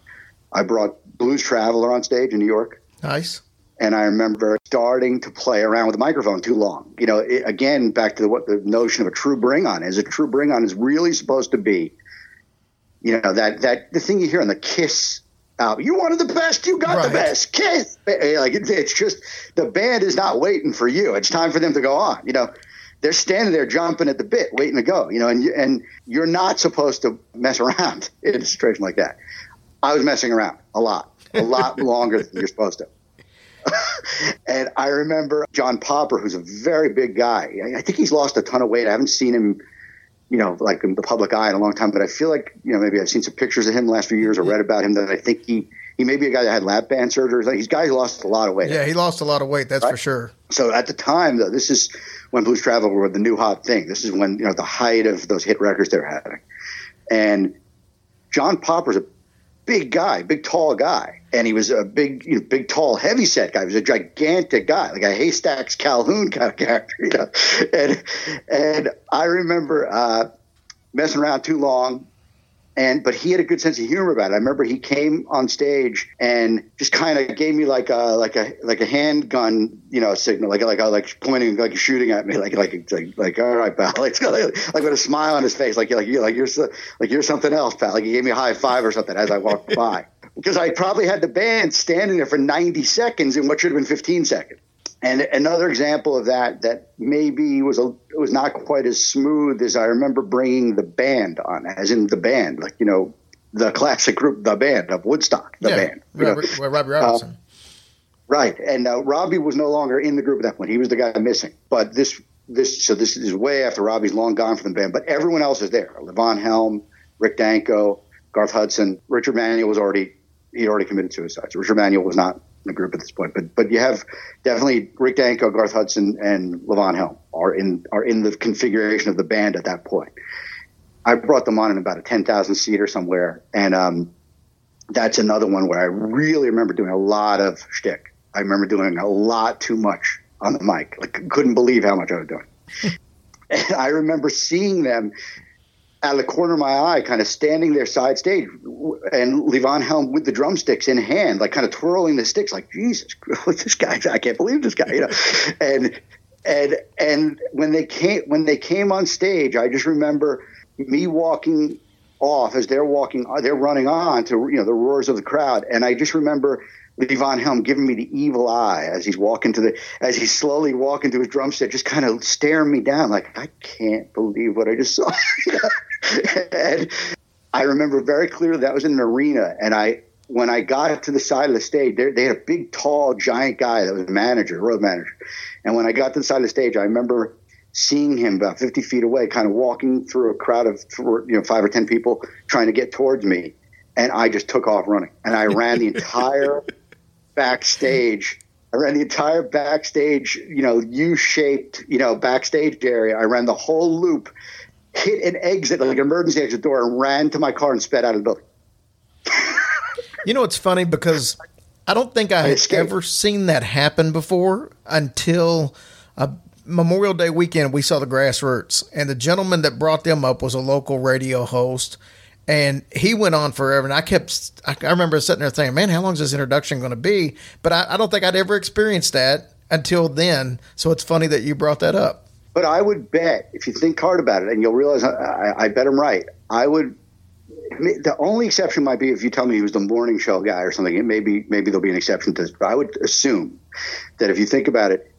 I brought Blues Traveler on stage in New York. Nice. And I remember starting to play around with the microphone too long. You know, it, again, back to the, what the notion of a true bring on is. A true bring on is really supposed to be, you know, that that the thing you hear on the Kiss album. You wanted the best, you got right. the best. Kiss, eh, eh, like it, it's just the band is not waiting for you. It's time for them to go on. You know, they're standing there jumping at the bit, waiting to go. You know, and you, and you're not supposed to mess around <laughs> in a situation like that. I was messing around a lot, a lot <laughs> longer than you're supposed to. <laughs> and I remember John Popper, who's a very big guy. I think he's lost a ton of weight. I haven't seen him, you know, like in the public eye in a long time, but I feel like, you know, maybe I've seen some pictures of him the last few years or read about him that I think he, he may be a guy that had lap band surgery. He's a guy who lost a lot of weight. Yeah, he lost a lot of weight. That's right? for sure. So at the time, though, this is when Blues Travel were the new hot thing. This is when, you know, the height of those hit records they were having. And John Popper's a big guy, big tall guy, and he was a big, you know, big tall, heavy set guy. He was a gigantic guy, like a haystacks Calhoun kind of <laughs> character, you know. And and I remember uh, messing around too long, and but he had a good sense of humor about it. I remember he came on stage and just kind of gave me like a like a like a handgun, you know, signal, like like like pointing, like shooting at me, <laughs> like like like, like all right, pal, like, <laughs> like, like with a smile on his face, like like you like you're like you're something else, pal. Like he gave me a high five or something as I walked <laughs> by, because I probably had the band standing there for 90 seconds in what should have been 15 seconds. And another example of that that maybe was a was not quite as smooth as I remember bringing the band on, as in the band, like you know, the classic group, the band of Woodstock, the yeah, band, Robert, well, Robbie Robertson. Uh, right, and uh, Robbie was no longer in the group at that point; he was the guy missing. But this this so this is way after Robbie's long gone from the band, but everyone else is there: Levon Helm, Rick Danko, Garth Hudson, Richard Manuel was already he'd already committed suicide. So Richard Manuel was not the group at this point. But but you have definitely Rick Danko, Garth Hudson, and Levon Helm are in are in the configuration of the band at that point. I brought them on in about a ten thousand seater somewhere, and um, that's another one where I really remember doing a lot of shtick. I remember doing a lot too much on the mic. Like couldn't believe how much I was doing. <laughs> and I remember seeing them out of the corner of my eye, kind of standing there side stage, and Levon Helm with the drumsticks in hand, like kind of twirling the sticks, like Jesus, <laughs> this guy, I can't believe this guy, you know. and and and when they came when they came on stage, I just remember me walking off as they're walking, they're running on to you know the roars of the crowd, and I just remember Levon Helm giving me the evil eye as he's walking to the as he's slowly walking to his drum set, just kind of staring me down like I can't believe what I just saw. <laughs> <laughs> and I remember very clearly that was in an arena, and I when I got to the side of the stage, they, they had a big, tall, giant guy that was a manager, road manager, and when I got to the side of the stage, I remember seeing him about 50 feet away, kind of walking through a crowd of you know five or ten people trying to get towards me, and I just took off running, and I ran the entire <laughs> backstage. I ran the entire backstage, you know, U-shaped, you know, backstage area. I ran the whole loop, hit an exit, like an emergency exit door, and ran to my car and sped out of the building. You know, it's funny because I don't think I had ever seen that happen before until uh, Memorial Day weekend. We saw the grassroots, and the gentleman that brought them up was a local radio host, and he went on forever. And I kept, I, I remember sitting there thinking, "Man, how long is this introduction going to be?" But I, I don't think I'd ever experienced that until then. So it's funny that you brought that up. But I would bet, if you think hard about it, and you'll realize I, I, I bet I'm right. I would. The only exception might be if you tell me he was the morning show guy or something. It maybe maybe there'll be an exception to this. But I would assume that if you think about it,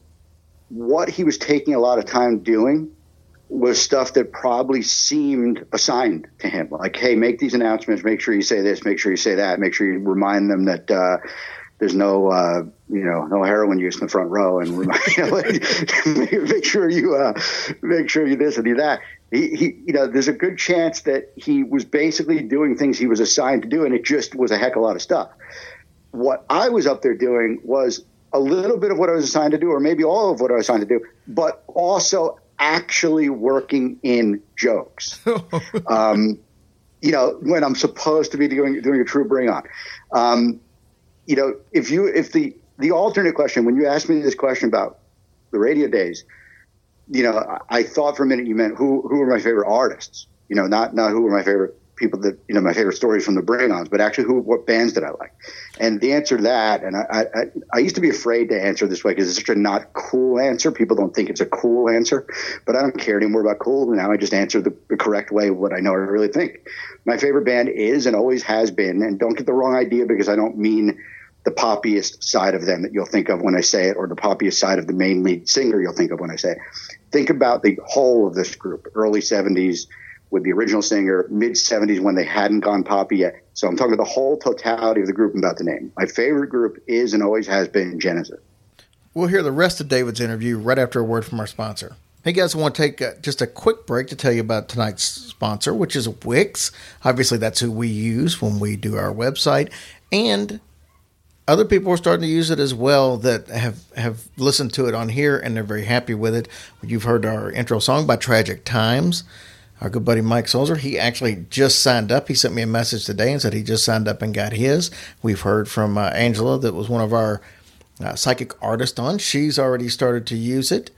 what he was taking a lot of time doing was stuff that probably seemed assigned to him. Like, hey, make these announcements. Make sure you say this. Make sure you say that. Make sure you remind them that uh, there's no, uh, you know, no heroin use in the front row, and <laughs> you know, <laughs> make sure you uh, make sure you this and do that. He, he, you know, there's a good chance that he was basically doing things he was assigned to do, and it just was a heck of a lot of stuff. What I was up there doing was a little bit of what I was assigned to do, or maybe all of what I was assigned to do, but also actually working in jokes. <laughs> um, you know, when I'm supposed to be doing doing a true bring on. Um, you know, if you if the the alternate question when you asked me this question about the radio days, you know, I, I thought for a minute you meant who who were my favorite artists. You know, not not who were my favorite people that you know my favorite stories from the bring-ons, but actually who what bands did I like? And the answer to that, and I I, I used to be afraid to answer this way because it's such a not cool answer. People don't think it's a cool answer, but I don't care anymore about cool. Now I just answer the, the correct way what I know I really think. My favorite band is and always has been, and don't get the wrong idea because I don't mean the poppiest side of them that you'll think of when I say it, or the poppiest side of the main lead singer you'll think of when I say it. Think about the whole of this group, early 70s with the original singer, mid 70s when they hadn't gone poppy yet. So I'm talking about the whole totality of the group about the name. My favorite group is and always has been Genesis. We'll hear the rest of David's interview right after a word from our sponsor. Hey guys, I want to take uh, just a quick break to tell you about tonight's sponsor, which is Wix. Obviously, that's who we use when we do our website, and other people are starting to use it as well that have have listened to it on here and they're very happy with it. You've heard our intro song by Tragic Times. Our good buddy Mike Solzer, he actually just signed up. He sent me a message today and said he just signed up and got his. We've heard from uh, Angela, that was one of our uh, psychic artists on. She's already started to use it.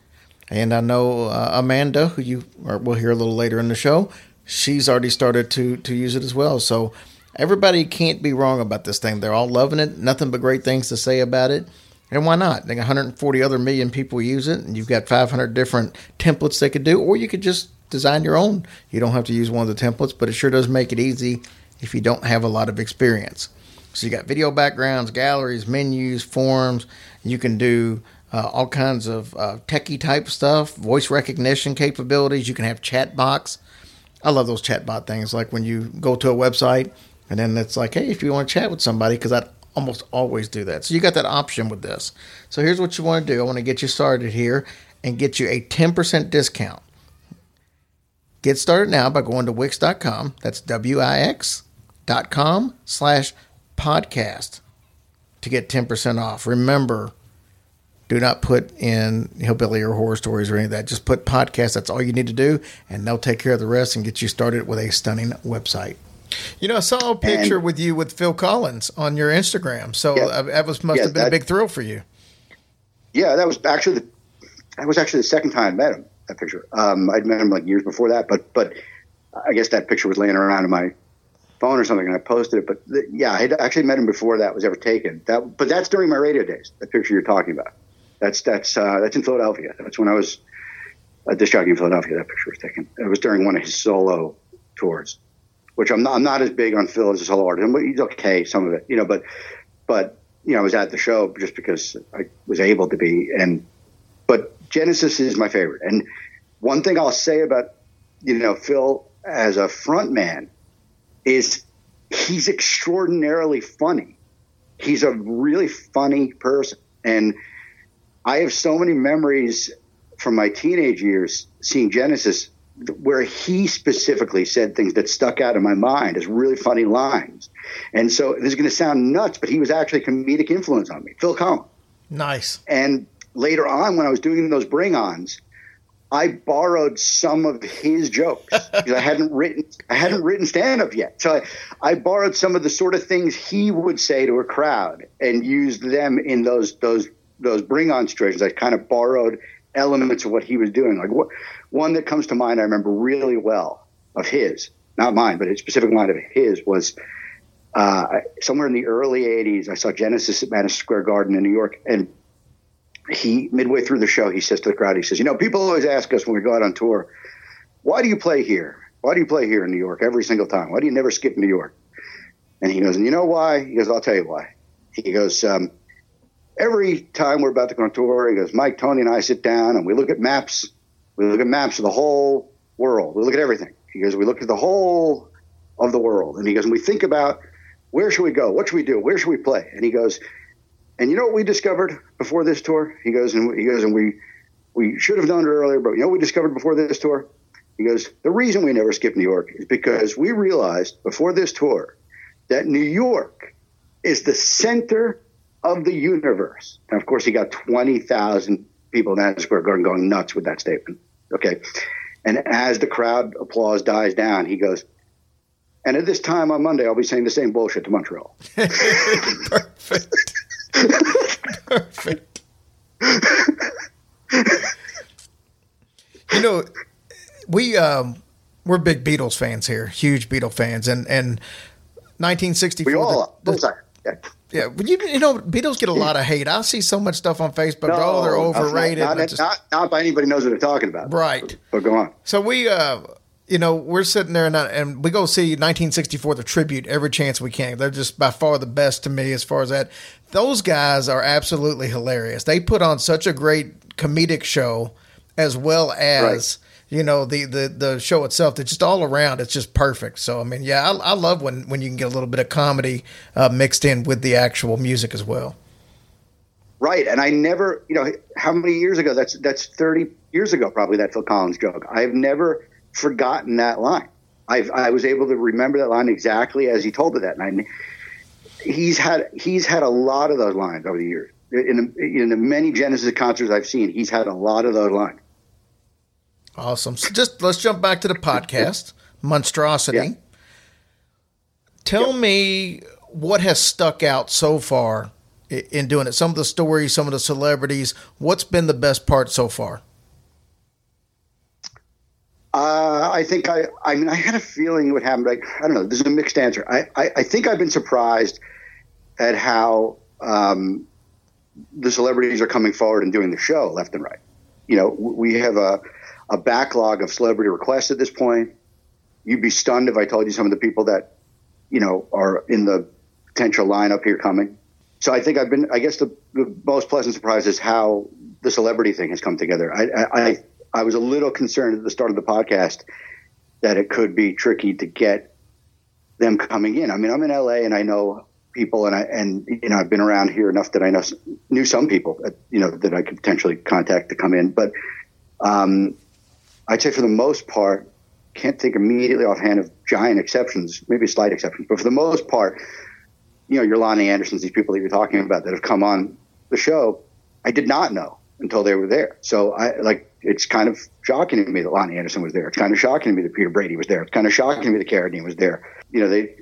And I know uh, Amanda, who you we'll hear a little later in the show, she's already started to to use it as well. So everybody can't be wrong about this thing. They're all loving it. Nothing but great things to say about it. And why not? Got 140 other million people use it, and you've got 500 different templates they could do, or you could just design your own. You don't have to use one of the templates, but it sure does make it easy if you don't have a lot of experience. So you got video backgrounds, galleries, menus, forms. You can do uh, all kinds of uh, techie type stuff, voice recognition capabilities. You can have chat box. I love those chat bot things, like when you go to a website and then it's like, hey, if you want to chat with somebody, because I almost always do that. So you got that option with this. So here's what you want to do. I want to get you started here and get you a 10% discount. Get started now by going to Wix.com. That's W-I-X dot com slash podcast to get 10% off. Remember, do not put in hillbilly or horror stories or any of that. Just put podcast. That's all you need to do, and they'll take care of the rest and get you started with a stunning website. You know, I saw a picture And- with you with Phil Collins on your Instagram. So Yeah. uh, that was must Yeah, have been a big thrill for you. Yeah, that was actually the, that was actually the second time I met him. That picture. Um, I'd met him like years before that, but but I guess that picture was laying around in my phone or something, and I posted it. But th- yeah, I had actually met him before that was ever taken. That, but that's during my radio days. The picture you're talking about. That's that's uh, that's in Philadelphia. That's when I was a disc jockey in Philadelphia. That picture was taken. It was during one of his solo tours, which I'm not. I'm not as big on Phil as solo artist. He's okay, some of it, you know. But but you know, I was at the show just because I was able to be. And but Genesis is my favorite. And one thing I'll say about you know Phil as a front man is he's extraordinarily funny. He's a really funny person, and I have so many memories from my teenage years seeing Genesis where he specifically said things that stuck out in my mind as really funny lines. And so this is going to sound nuts, but he was actually a comedic influence on me, Phil Collins. Nice. And later on, when I was doing those bring ons, I borrowed some of his jokes <laughs> because I hadn't written I hadn't written stand up yet. So I, I borrowed some of the sort of things he would say to a crowd and used them in those those those bring on situations. I kind of borrowed elements of what he was doing. Like what, one that comes to mind I remember really well of his, not mine, but a specific line of his was uh, somewhere in the early 80s. I saw Genesis at Madison Square Garden in New York and he midway through the show he says to the crowd he says you know people always ask us when we go out on tour why do you play here? Why do you play here in new york every single time? Why do you never skip new york? And he goes and you know why? He goes i'll tell you why. He goes um, every time we're about to go on tour he goes mike tony and i sit down and we look at maps we look at maps of the whole world we look at everything he goes we look at the whole of the world and he goes and we think about where should we go what should we do where should we play and he goes and you know what we discovered before this tour? He goes and he goes and we we should have done it earlier, but you know what we discovered before this tour? He goes, the reason we never skipped New York is because we realized before this tour that New York is the center of the universe. And of course, he got twenty thousand people in Madison Square Garden going nuts with that statement. Okay, and as the crowd applause dies down, he goes. And at this time on Monday, I'll be saying the same bullshit to Montreal. <laughs> Perfect. Perfect. you know, we um, we're big Beatles fans here, huge Beatle fans, and and 1964. We all, the- sides. Yeah. Yeah, but you, you know, Beatles get a lot of hate. I see so much stuff on Facebook. oh, they're overrated. Not, not, just- not, not by anybody knows what they're talking about. right. But go on. So we, uh, you know, we're sitting there and, uh, and we go see 1964, the tribute, every chance we can. They're just by far the best to me as far as that. Those guys are absolutely hilarious. They put on such a great comedic show as well as. You know the, the the show itself. It's just all around. It's just perfect. So I mean, yeah, I, I love when when you can get a little bit of comedy uh, mixed in with the actual music as well. Right. And I never, you know, how many years ago? That's that's 30 years ago, probably that Phil Collins joke. I've never forgotten that line. I've, I was able to remember that line exactly as he told it that night. He's had he's had a lot of those lines over the years. In in the many Genesis concerts I've seen, he's had a lot of those lines. Awesome. So just let's jump back to the podcast, <laughs> Monstrosity. Yeah. Tell me what has stuck out so far in doing it. Some of the stories, some of the celebrities. What's been the best part so far? Uh, I think I, I mean, I had a feeling it would happen. Like, I don't know. This is a mixed answer. I, I, I think I've been surprised at how um, the celebrities are coming forward and doing the show left and right. You know, we have a, a backlog of celebrity requests at this point. You'd be stunned if I told you some of the people that, you know, are in the potential lineup here coming. So I think I've been, I guess the, the most pleasant surprise is how the celebrity thing has come together. I, I, I, was a little concerned at the start of the podcast that it could be tricky to get them coming in. I mean, I'm in LA and I know people and I, and, you know, I've been around here enough that I know, knew some people you know, that I could potentially contact to come in. But, um, I'd say for the most part, can't think immediately offhand of giant exceptions, maybe slight exceptions, but for the most part, you know, your Loni Andersons, these people that you're talking about that have come on the show, I did not know until they were there. So I like it's kind of shocking to me that Loni Anderson was there. It's kind of shocking to me that Peter Brady was there. It's kind of shocking to me that Carradine was there. You know, they,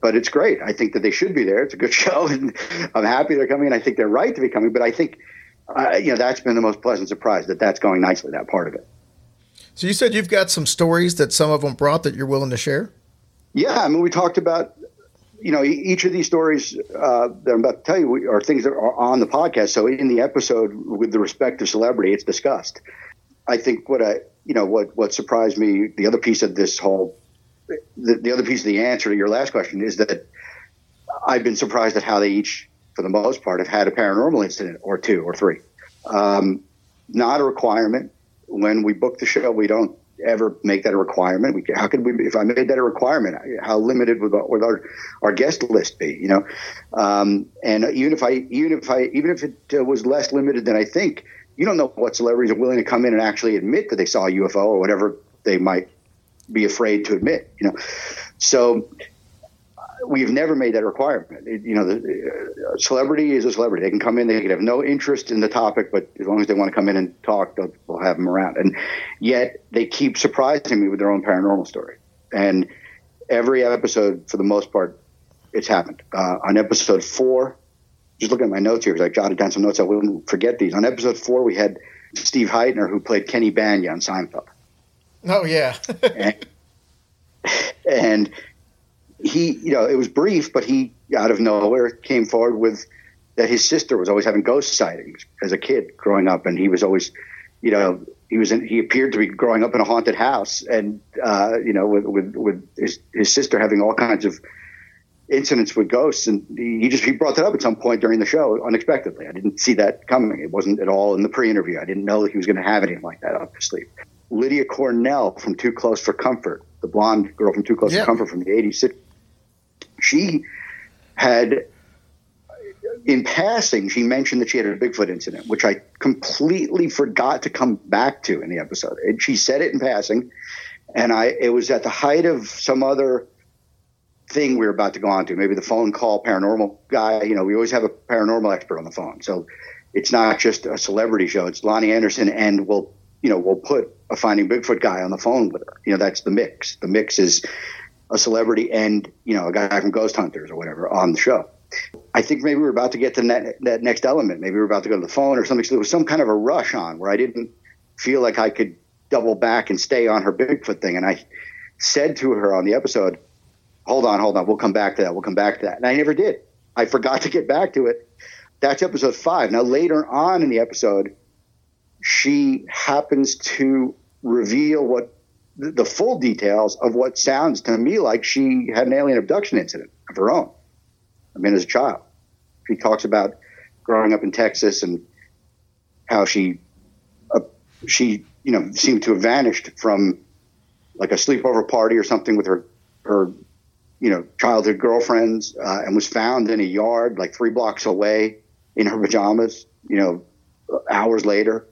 but it's great. I think that they should be there. It's a good <laughs> show, and I'm happy they're coming. I think they're right to be coming. But I think, uh, you know, that's been the most pleasant surprise that that's going nicely. That part of it. So you said you've got some stories that some of them brought that you're willing to share. Yeah, I mean, we talked about you know, each of these stories uh, that I'm about to tell you are things that are on the podcast. So in the episode with the respective celebrity, it's discussed. I think what I, you know, what what surprised me, the other piece of this whole, the, the other piece of the answer to your last question is that I've been surprised at how they each, for the most part, have had a paranormal incident or two or three. Um, not a requirement. When we book the show, we don't ever make that a requirement. We, how could we, if I made that a requirement, how limited would, would our, our guest list be, you know? Um, and even if I, even if I, even if it uh, was less limited than I think, you don't know what celebrities are willing to come in and actually admit that they saw a UFO or whatever they might be afraid to admit, you know? So we've never made that requirement. It, you know, the uh, celebrity is a celebrity. They can come in, they can have no interest in the topic, but as long as they want to come in and talk, we'll have them around. And yet they keep surprising me with their own paranormal story. And every episode, for the most part, it's happened. Uh, on episode four, just looking at my notes here because I jotted down some notes. I wouldn't forget these. On episode four, we had Steve Hytner, who played Kenny Bania on Seinfeld. Oh yeah. and, and he, you know, it was brief, but he out of nowhere came forward with that his sister was always having ghost sightings as a kid growing up, and he was always, you know, he was in, he appeared to be growing up in a haunted house, and uh, you know, with with, with his, his sister having all kinds of incidents with ghosts, and he just he brought that up at some point during the show unexpectedly. I didn't see that coming. It wasn't at all in the pre-interview. I didn't know that he was going to have anything like that up his sleeve. Lydia Cornell from Too Close for Comfort, the blonde girl from Too Close for Comfort from the '80s she had in passing, she mentioned that she had a Bigfoot incident, which I completely forgot to come back to in the episode. And she said it in passing, and I it was at the height of some other thing we were about to go on to, maybe the phone call paranormal guy. You know, we always have a paranormal expert on the phone, so it's not just a celebrity show. It's Loni Anderson, and we'll you know we'll put a Finding Bigfoot guy on the phone with her. You know, that's the mix. The mix is a celebrity and you know a guy from Ghost Hunters or whatever on the show. I think maybe we were about to get to that, that next element. Maybe we were about to go to the phone or something. So there was some kind of a rush on where I didn't feel like I could double back and stay on her Bigfoot thing. And I said to her on the episode, "Hold on, hold on. We'll come back to that. We'll come back to that." And I never did. I forgot to get back to it. That's episode five. Now later on in the episode, she happens to reveal what the full details of what sounds to me like she had an alien abduction incident of her own. I mean, as a child, she talks about growing up in Texas and how she, uh, she, you know, seemed to have vanished from like a sleepover party or something with her, her, you know, childhood girlfriends, uh, and was found in a yard like three blocks away in her pajamas, you know, hours later.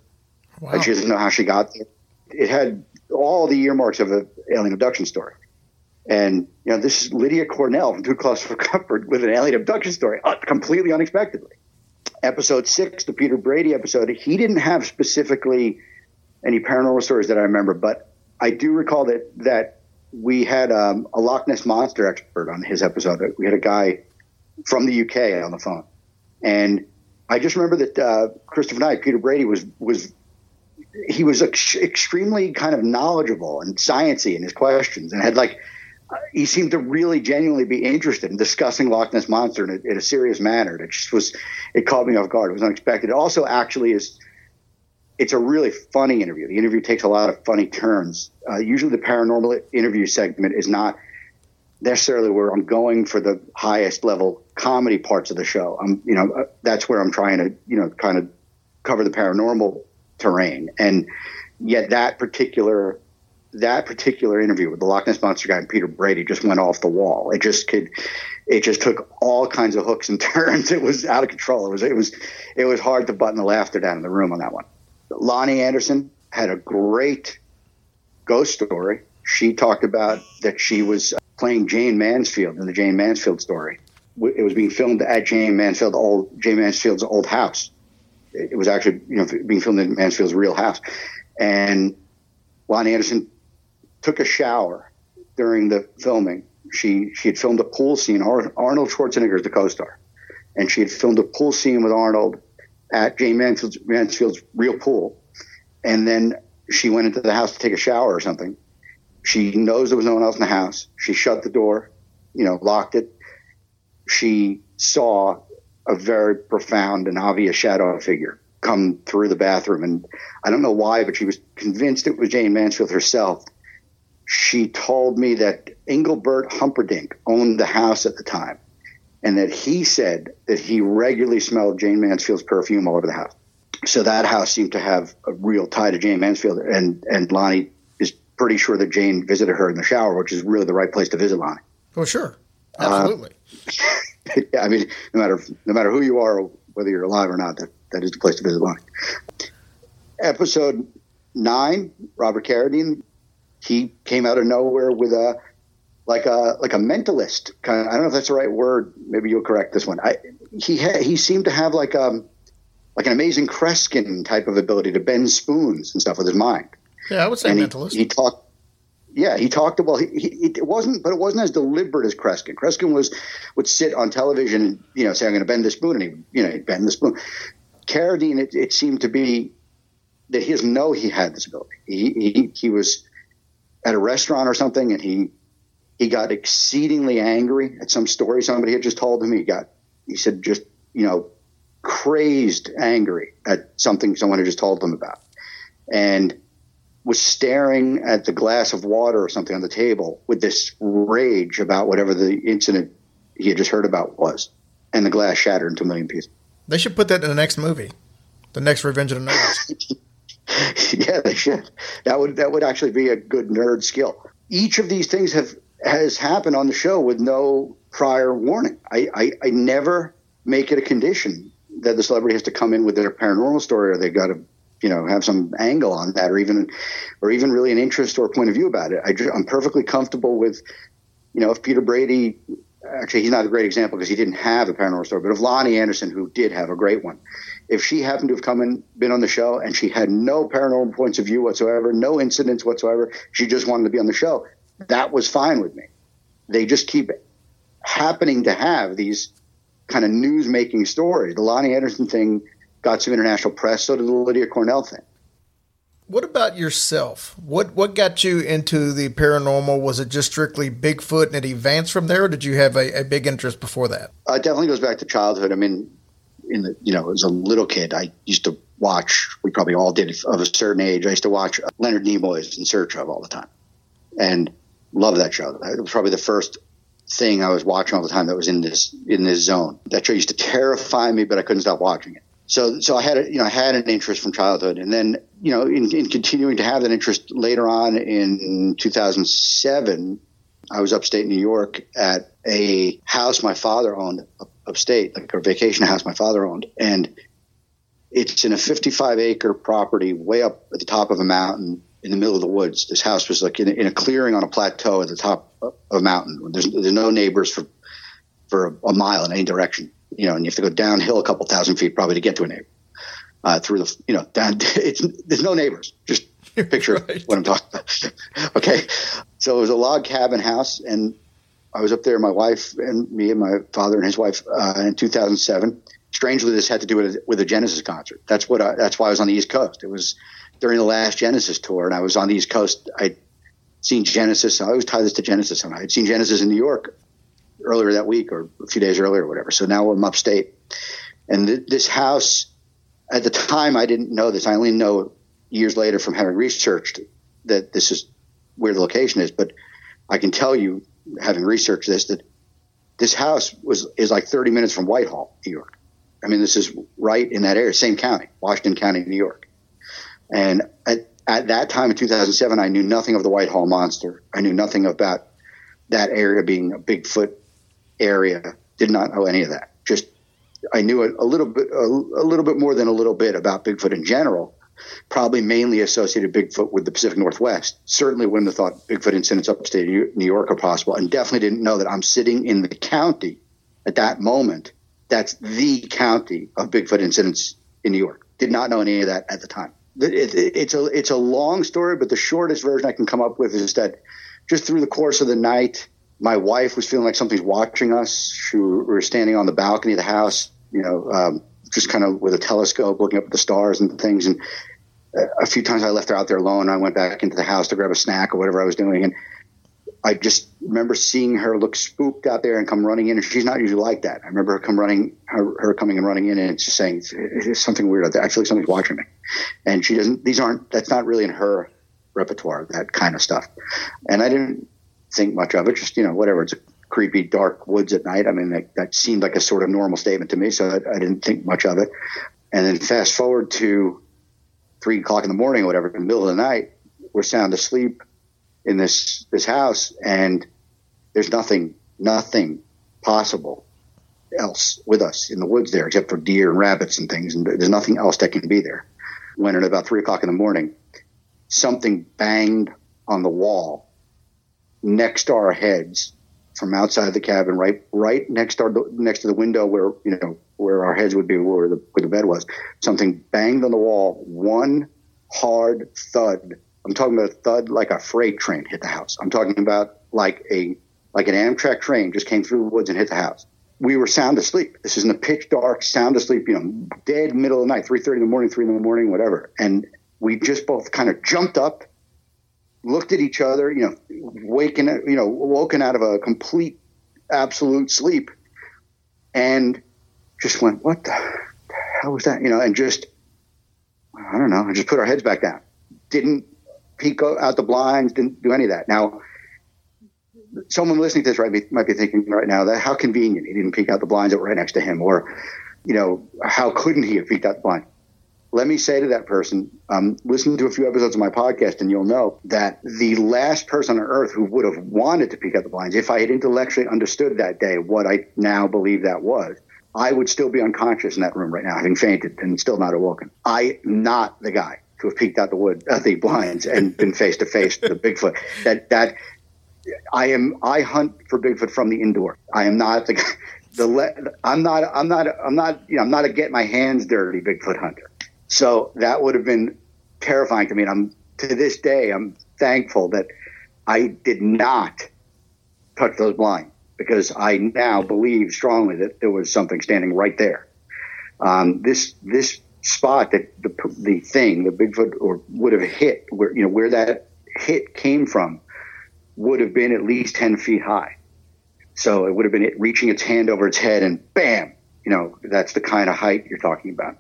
Wow. Like she doesn't know how she got there. It had all the earmarks of an alien abduction story. And you know, this is Lydia Cornell from Too Close for Comfort with an alien abduction story, uh, completely unexpectedly. Episode six, the Peter Brady episode, he didn't have specifically any paranormal stories that I remember, but I do recall that that we had um, a Loch Ness monster expert on his episode. We had a guy from the UK on the phone, and I just remember that uh, Christopher Knight, Peter Brady, was was he was ex- extremely kind of knowledgeable and sciency in his questions, and had like he seemed to really genuinely be interested in discussing Loch Ness monster in a, in a serious manner. It just was it caught me off guard. It was unexpected. It also, actually, is it's a really funny interview. The interview takes a lot of funny turns. Uh, usually, the paranormal interview segment is not necessarily where I'm going for the highest level comedy parts of the show. I'm, you know, uh, that's where I'm trying to, you know, kind of cover the paranormal terrain. And yet that particular that particular interview with the Loch Ness monster guy and Peter Brady just went off the wall. It just could it just took all kinds of hooks and <laughs> turns. It was out of control. It was it was it was hard to button the laughter down in the room on that one. Loni Anderson had a great ghost story. She talked about that she was uh, playing Jayne Mansfield in the Jayne Mansfield story it was being filmed at Jayne Mansfield old Jayne Mansfield's old house. It, was actually you know being filmed in Mansfield's real house, and Loni Anderson took a shower during the filming. She she had filmed a pool scene. Ar- Arnold Schwarzenegger is the co-star, and she had filmed a pool scene with Arnold at Jayne Mansfield's, Mansfield's real pool, and then she went into the house to take a shower or something. She knows there was no one else in the house. She shut the door, you know, locked it. She saw a very profound and obvious shadow figure come through the bathroom. And I don't know why, but she was convinced it was Jayne Mansfield herself. She told me that Engelbert Humperdinck owned the house at the time and that he said that he regularly smelled Jayne Mansfield's perfume all over the house. So that house seemed to have a real tie to Jayne Mansfield. And, and Loni is pretty sure that Jayne visited her in the shower, which is really the right place to visit Loni. Well, sure, absolutely. yeah, uh, <laughs> <laughs> I mean, no matter no matter who you are, whether you're alive or not, that, that is the place to visit Loni. Episode nine, Robert Carradine, he came out of nowhere with a like a like a mentalist kind. Of, I don't know if that's the right word. Maybe you'll correct this one. I, he ha, he seemed to have like um like an amazing Kreskin type of ability to bend spoons and stuff with his mind. yeah, I would say and he, mentalist. he talked. Yeah, he talked about. He, he, it wasn't, but it wasn't as deliberate as Kreskin. Kreskin was would sit on television and you know say, "I'm going to bend the spoon," and he you know he'd bend the spoon. Carradine, it, it seemed to be that he doesn't know he had this ability. He, he he was at a restaurant or something, and he he got exceedingly angry at some story somebody had just told him. He got he said just you know crazed angry at something someone had just told him about, and was staring at the glass of water or something on the table with this rage about whatever the incident he had just heard about was, and the glass shattered into a million pieces. They should put that in the next movie, the next Revenge of the Nerds. <laughs> yeah, they should. That would that would actually be a good nerd skill. Each of these things have has happened on the show with no prior warning. I, I, I never make it a condition that the celebrity has to come in with their paranormal story or they've got to you know have some angle on that or even or even really an interest or point of view about it. I, i'm perfectly comfortable with you know if Peter Brady actually he's not a great example because he didn't have a paranormal story, but if Loni Anderson who did have a great one, if she happened to have come and been on the show and she had no paranormal points of view whatsoever, no incidents whatsoever, she just wanted to be on the show, that was fine with me. They just keep happening to have these kind of news making stories. The Loni Anderson thing got some international press, so did the Lydia Cornell thing. What about yourself? What what got you into the paranormal? Was it just strictly Bigfoot and it advanced from there, or did you have a, a big interest before that? Uh, it definitely goes back to childhood. I mean, in the you know, as a little kid, I used to watch. We probably all did of a certain age. I used to watch Leonard Nimoy's In Search of all the time, and love that show. It was probably the first thing I was watching all the time that was in this in this zone. That show used to <laughs> terrify me, but I couldn't stop watching it. So, so I had a, you know I had an interest from childhood, and then you know in, in continuing to have that interest later on in 2007, I was upstate New York at a house my father owned upstate, like a vacation house my father owned, and it's in a 55 acre property way up at the top of a mountain in the middle of the woods. This house was like in, a- in a clearing on a plateau at the top of a mountain. There's, there's no neighbors for for a, a mile in any direction, you know, and you have to go downhill a couple thousand feet probably to get to a neighbor. Uh, through the, you know, down, <laughs> it's, there's no neighbors. Just <laughs> picture Right. what I'm talking about. <laughs> okay. So it was a log cabin house and I was up there, my wife and me and my father and his wife, uh, in 2007. Strangely, this had to do with, with a Genesis concert. That's what I, that's why I was on the East Coast. It was during the last Genesis tour and I was on the East Coast. I'd seen Genesis. I always tie this to Genesis. And I had seen Genesis in New York earlier that week or a few days earlier or whatever. So now I'm upstate. And th- this house, at the time, I didn't know this. I only know years later from having researched that this is where the location is. But I can tell you, having researched this, that this house was is like 30 minutes from Whitehall, New York. I mean, this is right in that area, same county, Washington County, New York. And at, at that time in 2007, I knew nothing of the Whitehall monster. I knew nothing about that area being a Bigfoot area. Did not know any of that. Just I knew a, a little bit, a, a little bit more than a little bit about Bigfoot in general. Probably mainly associated Bigfoot with the Pacific Northwest. Certainly wouldn't have thought Bigfoot incidents upstate New New York are possible, and definitely didn't know that I'm sitting in the county at that moment, that's the county of Bigfoot incidents in New York. Did not know any of that at the time. It, it, it's a it's a long story, but the shortest version I can come up with is that just through the course of the night, my wife was feeling like something's watching us. She, we were standing on the balcony of the house, you know, um, just kind of with a telescope looking up at the stars and things. And a few times I left her out there alone. I went back into the house to grab a snack or whatever I was doing, and I just remember seeing her look spooked out there and come running in. And she's not usually like that. I remember her come running, her, her coming and running in and just saying, it's something weird out there. I feel like somebody's watching me. And she doesn't, these aren't, that's not really in her repertoire, that kind of stuff. And I didn't think much of it. Just, you know, whatever. It's a creepy, dark woods at night. I mean, that, that seemed like a sort of normal statement to me. So I, I didn't think much of it. And then fast forward to three o'clock in the morning or whatever, in the middle of the night, we're sound asleep in this this house, and there's nothing nothing possible else with us in the woods there except for deer and rabbits and things, and there's nothing else that can be there. When at about three o'clock in the morning, something banged on the wall next to our heads from outside the cabin, right right next to our, next to the window where you know where our heads would be, where the where the bed was. Something banged on the wall. One hard thud I'm talking about a thud like a freight train hit the house. I'm talking about like a like an Amtrak train just came through the woods and hit the house. We were sound asleep. This is in the pitch dark, sound asleep, you know, dead middle of the night, three thirty in the morning, three in the morning, whatever. And we just both kind of jumped up, looked at each other, you know, waking, you know, woken out of a complete, absolute sleep, and just went, "What the hell was that?" You know, and just, I don't know, just put our heads back down. Didn't peek out the blinds, didn't do any of that. Now, someone listening to this right might be thinking right now that how convenient he didn't peek out the blinds that were right next to him, or you know how couldn't he have peeked out the blind? Let me say to that person, um, listen to a few episodes of my podcast, and you'll know that the last person on earth who would have wanted to peek out the blinds, if I had intellectually understood that day what I now believe that was, I would still be unconscious in that room right now, having fainted and still not awoken. I am not the guy to have peeked out the wood, uh, the blinds, and <laughs> been face to face with the Bigfoot. That that I am. I hunt for Bigfoot from the indoor. I am not the the. Le, I'm not. I'm not. I'm not. You know. I'm not a get my hands dirty Bigfoot hunter. So that would have been terrifying to me. And I'm to this day. I'm thankful that I did not touch those blinds because I now believe strongly that there was something standing right there. Um, this this spot that the the thing, the Bigfoot, or would have hit where you know where that hit came from would have been at least ten feet high. So it would have been it reaching its hand over its head and bam, you know that's the kind of height you're talking about.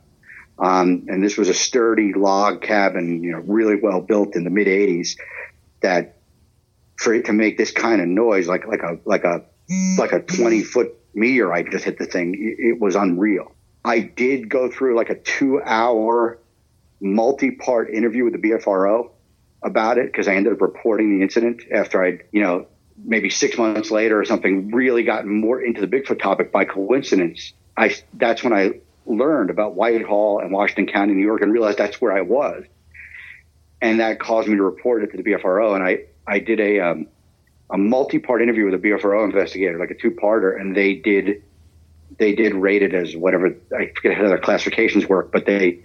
Um, and this was a sturdy log cabin, you know, really well built in the mid '80s. That for it to make this kind of noise, like like a like a like a 20 foot meteorite just hit the thing, it, it was unreal. I did go through like a two hour multi part interview with the BFRO about it because I ended up reporting the incident after I'd, you know, maybe six months later or something, really gotten more into the Bigfoot topic by coincidence. I, that's when I learned about Whitehall and Washington County, New York, and realized that's where I was. And that caused me to report it to the BFRO. And I, I did a, um, a multi part interview with a BFRO investigator, like a two parter, and they did they did rate it as whatever I forget how their classifications work, but they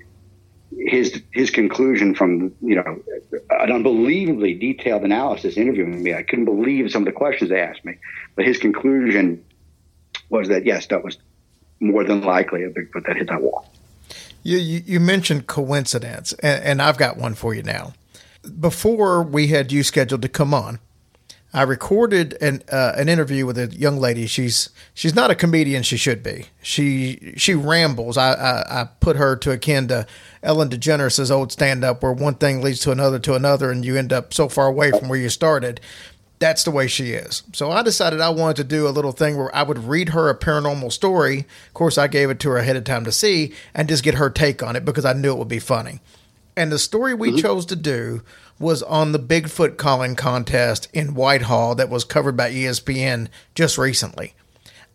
his his conclusion from you know an unbelievably detailed analysis interviewing me. I couldn't believe some of the questions they asked me, but his conclusion was that yes, that was more than likely a Bigfoot that hit that wall. You you, mentioned coincidence, and, and I've got one for you now. Before we had you scheduled to come on, I recorded an uh, an interview with a young lady. She's she's not a comedian. She should be. She she rambles. I I, I put her to akin to Ellen DeGeneres' old stand up, where one thing leads to another to another, and you end up so far away from where you started. That's the way she is. So I decided I wanted to do a little thing where I would read her a paranormal story. Of course, I gave it to her ahead of time to see and just get her take on it because I knew it would be funny. And the story we mm-hmm. chose to do was on the Bigfoot calling contest in Whitehall that was covered by ESPN just recently.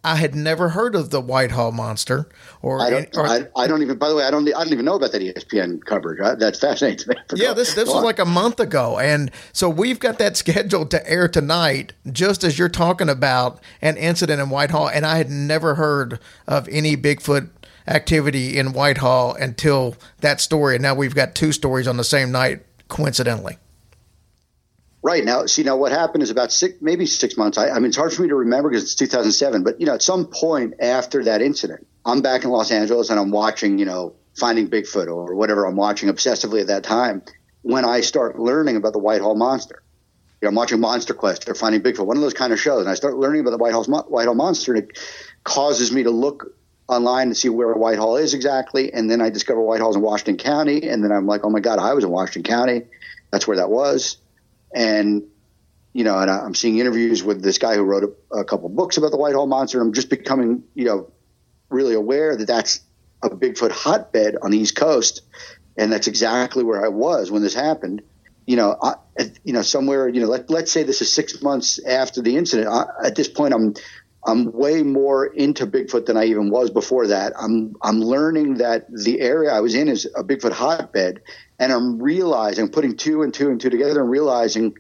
I had never heard of the Whitehall monster, or, I don't. or I, I don't even. By the way, I don't. I don't even know about that ESPN coverage. I, that's fascinating <laughs> yeah, this this Go was on. like a month ago, and so we've got that <laughs> scheduled to air tonight, just as you're talking about an incident in Whitehall, and I had never heard of any Bigfoot activity in Whitehall until that story, and now we've got two stories on the same night, coincidentally. Right now, see now what happened is about six, maybe six months. I, I mean, it's hard for me to remember because it's 2007. But you know, at some point after that incident, I'm back in Los Angeles and I'm watching, you know, Finding Bigfoot or whatever I'm watching obsessively at that time. When I start learning about the Whitehall Monster, you know, I'm watching Monster Quest or Finding Bigfoot, one of those kind of shows, and I start learning about the Whitehall Whitehall Monster, and it causes me to look online to see where Whitehall is exactly, and then I discover Whitehall's in Washington County, and then I'm like, oh my god, I was in Washington County. That's where that was and you know, and I- I'm seeing interviews with this guy who wrote a, a couple books about the Whitehall Monster. I'm just becoming, you know, really aware that that's a Bigfoot hotbed on the East Coast, and that's exactly where I was when this happened. You know, I, you know, somewhere, you know, let, let's say this is six months after the incident. I, at this point, I'm I'm way more into Bigfoot than I even was before that. I'm I'm learning that the area I was in is a Bigfoot hotbed, and I'm realizing, putting two and two and two together, and realizing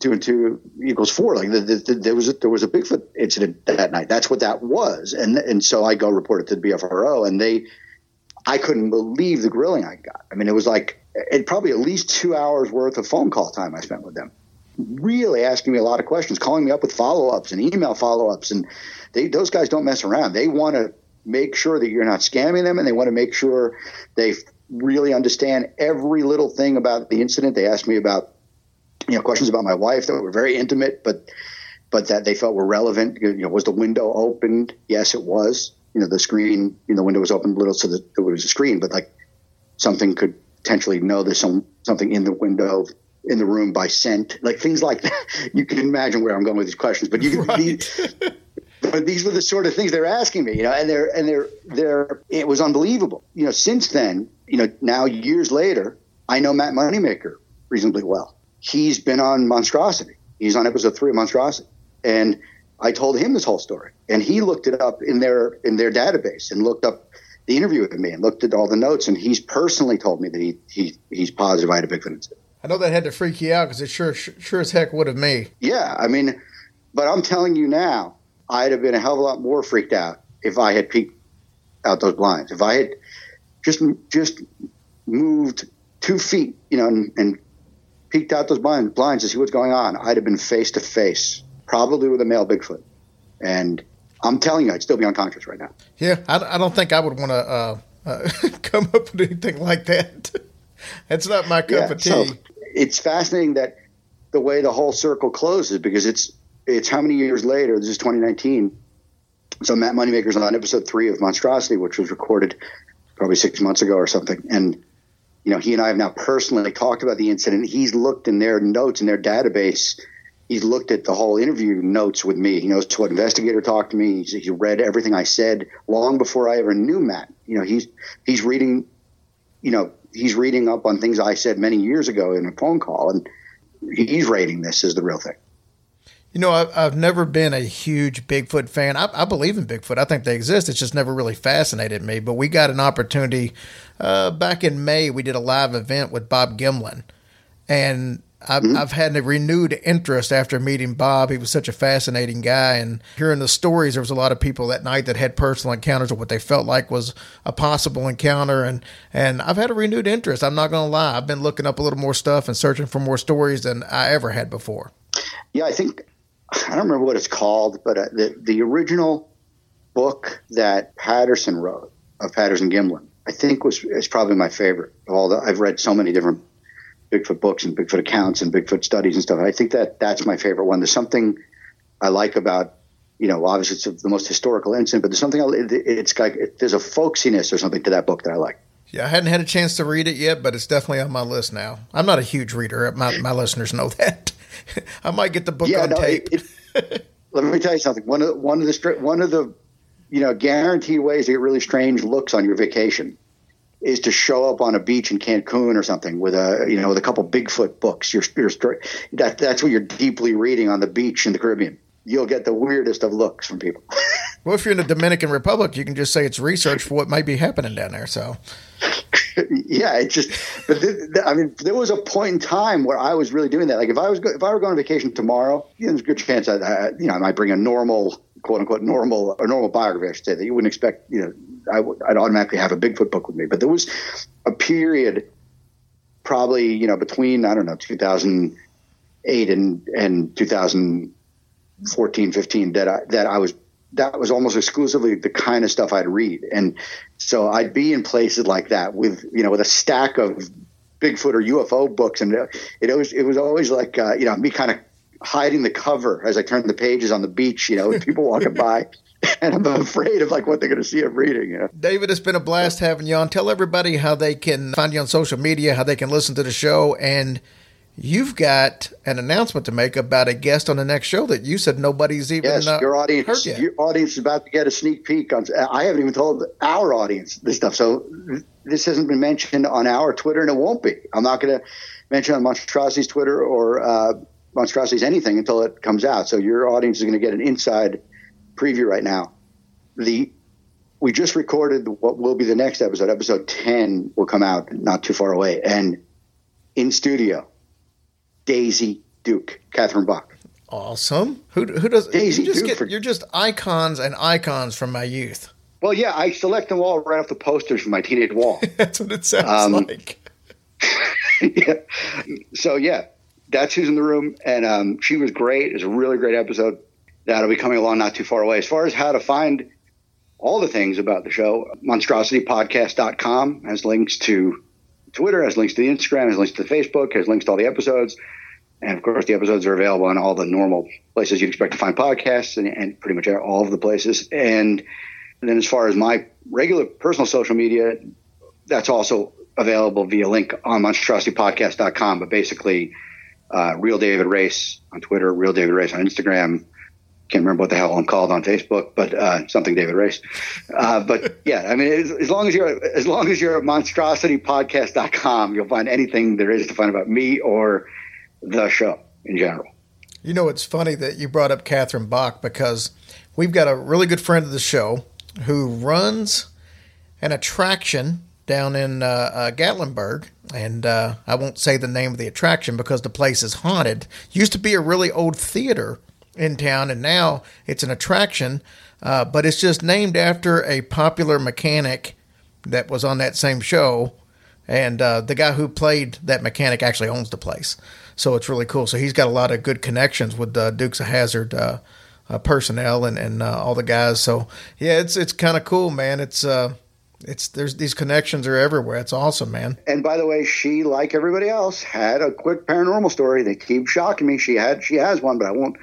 two and two equals four. Like the, the, the, there was a, there was a Bigfoot incident that night. That's what that was, and and so I go report it to the BFRO, and they, I couldn't believe the grilling I got. I mean, it was like it probably at least two hours worth of phone call time I spent with them really asking me a lot of questions, calling me up with follow ups and email follow ups. And they, those guys don't mess around. They want to make sure that you're not scamming them and they want to make sure they really understand every little thing about the incident. They asked me about, you know, questions about my wife that were very intimate, but, but that they felt were relevant. You know, was the window opened? Yes, it was. You know, the screen, you know, the window was open a little so that there was a screen, but like something could potentially know there's some, something in the window in the room by scent, like things like that. <laughs> You can imagine where I'm going with these questions, but you can. These, but these were the sort of things they're asking me, you know, and they're and they're they're. It was unbelievable, you know. Since then, you know, now years later, I know Matt Moneymaker reasonably well. He's been on Monstrosity. He's on episode three of Monstrosity, and I told him this whole story, and he looked it up in their in their database and looked up the interview with me and looked at all the notes, and he's personally told me that he, he he's positive I had a Bigfoot incident. I know that had to freak you out because it sure, sure as heck would have me. Yeah, I mean, but I'm telling you now, I'd have been a hell of a lot more freaked out if I had peeked out those blinds. If I had just just moved two feet, you know, and, and peeked out those blinds, blinds to see what's going on, I'd have been face to face, probably with a male Bigfoot. And I'm telling you, I'd still be unconscious right now. Yeah, I, I don't think I would want to uh, uh, <laughs> come up with anything like that. <laughs> That's not my cup of tea. so it's fascinating that the way the whole circle closes because it's it's how many years later? This is 2019. So Matt Moneymaker's on episode three of Monstrosity, which was recorded probably six months ago or something, and you know he and I have now personally talked about the incident. He's looked in their notes in their database. He's looked at the whole interview notes with me. He knows what investigator talked to me. He's, he read everything I said long before I ever knew Matt. You know, he's he's reading, you know, he's reading up on things I said many years ago in a phone call, and he's rating this as the real thing. You know, I've, I've never been a huge Bigfoot fan. I, I believe in Bigfoot. I think they exist. It's just never really fascinated me. But we got an opportunity uh, back in May. We did a live event with Bob Gimlin, and I've, I've had a renewed interest after meeting Bob. He was such a fascinating guy, and hearing the stories, there was a lot of people that night that had personal encounters of what they felt like was a possible encounter, and and I've had a renewed interest. I'm not going to lie. I've been looking up a little more stuff and searching for more stories than I ever had before. Yeah, I think I don't remember what it's called, but uh, the the original book that Patterson wrote of Patterson Gimlin, I think was is probably my favorite of all the. I've read so many different Bigfoot books and Bigfoot accounts and Bigfoot studies and stuff. I think that that's my favorite one. There's something I like about. You know, obviously it's the most historical incident, but there's something. It's like there's a folksiness or something to that book that I like. Yeah, I hadn't had a chance to read it yet, but it's definitely on my list now. I'm not a huge reader. My, my listeners know that. <laughs> I might get the book yeah, on no, tape. It, it, let me tell you something. One of one of the one of the you know guaranteed ways to get really strange looks on your vacation is to show up on a beach in Cancun or something with a you know with a couple Bigfoot books. You're, you're that that's what you're deeply reading on the beach in the Caribbean. you'll get the weirdest of looks from people. <laughs> Well, if you're in the Dominican Republic, you can just say it's research for what might be happening down there. So, yeah, it just. But th- th- I mean, there was a point in time where I was really doing that. Like if I was go- if I were going on vacation tomorrow, you know, there's a good chance I, I you know I might bring a normal quote unquote normal or normal biography. I should say that you wouldn't expect. You know, I would automatically have a Bigfoot book with me. But there was a period, probably you know between I don't know 2008 and and 2014 15 that I that I was that was almost exclusively the kind of stuff I'd read. And so I'd be in places like that with, you know, with a stack of Bigfoot or UFO books. And it was, it was always like, uh, you know, me kind of hiding the cover as I turned the pages on the beach, you know, with people walking <laughs> by. <laughs> And I'm afraid of like what they're going to see I'm reading. You know? David, it's been a blast having you on. Tell everybody how they can find you on social media, how they can listen to the show, and you've got an announcement to make about a guest on the next show that you said nobody's even Yes, uh, your heard audience, yet. your audience is about to get a sneak peek on. I haven't even told our audience this stuff, so this hasn't been mentioned on our Twitter, and it won't be. I'm not going to mention on Monstrosity's Twitter or uh, Monstrosity's anything until it comes out. So your audience is going to get an inside preview right now. The we just recorded what will be the next episode. Episode 10 will come out not too far away, and in studio, Daisy Duke, Catherine Bach. Awesome. Who who does Daisy you just Duke get for- you're just icons and icons from my youth. Well, yeah, I select them all right off the posters from my teenage wall. <laughs> That's what it sounds Um, like. <laughs> yeah. So yeah, that's who's in the room, and um, she was great. It's a really great episode that'll be coming along not too far away. As far as how to find all the things about the show, monstrositypodcast.com has links to Twitter, has links to the Instagram, has links to the Facebook, has links to all the episodes. And of course, the episodes are available on all the normal places you'd expect to find podcasts and, and pretty much all of the places. And then as far as my regular personal social media, that's also available via link on monstrositypodcast.com. But basically, uh, Real David Race on Twitter, Real David Race on Instagram. Can't remember what the hell I'm called on Facebook, but uh, something David Race. Uh, but <laughs> yeah, I mean, as, as long as you're as long as you're at monstrositypodcast.com, you'll find anything there is to find about me or the show in general. You know, it's funny that you brought up Catherine Bach because we've got a really good friend of the show who runs an attraction down in uh, uh, Gatlinburg. And uh, I won't say the name of the attraction because the place is haunted. Used to be a really old theater in town, and now it's an attraction. Uh, but it's just named after a popular mechanic that was on that same show. And uh, the guy who played that mechanic actually owns the place. So it's really cool. So he's got a lot of good connections with uh, Dukes of Hazzard uh, uh, personnel and, and all the guys. So yeah, it's it's kind of cool, man. It's it's there's these connections are everywhere. It's awesome, man. And by the way, she, like everybody else, had a quick paranormal story. They keep shocking me. She had, she has one, but I won't,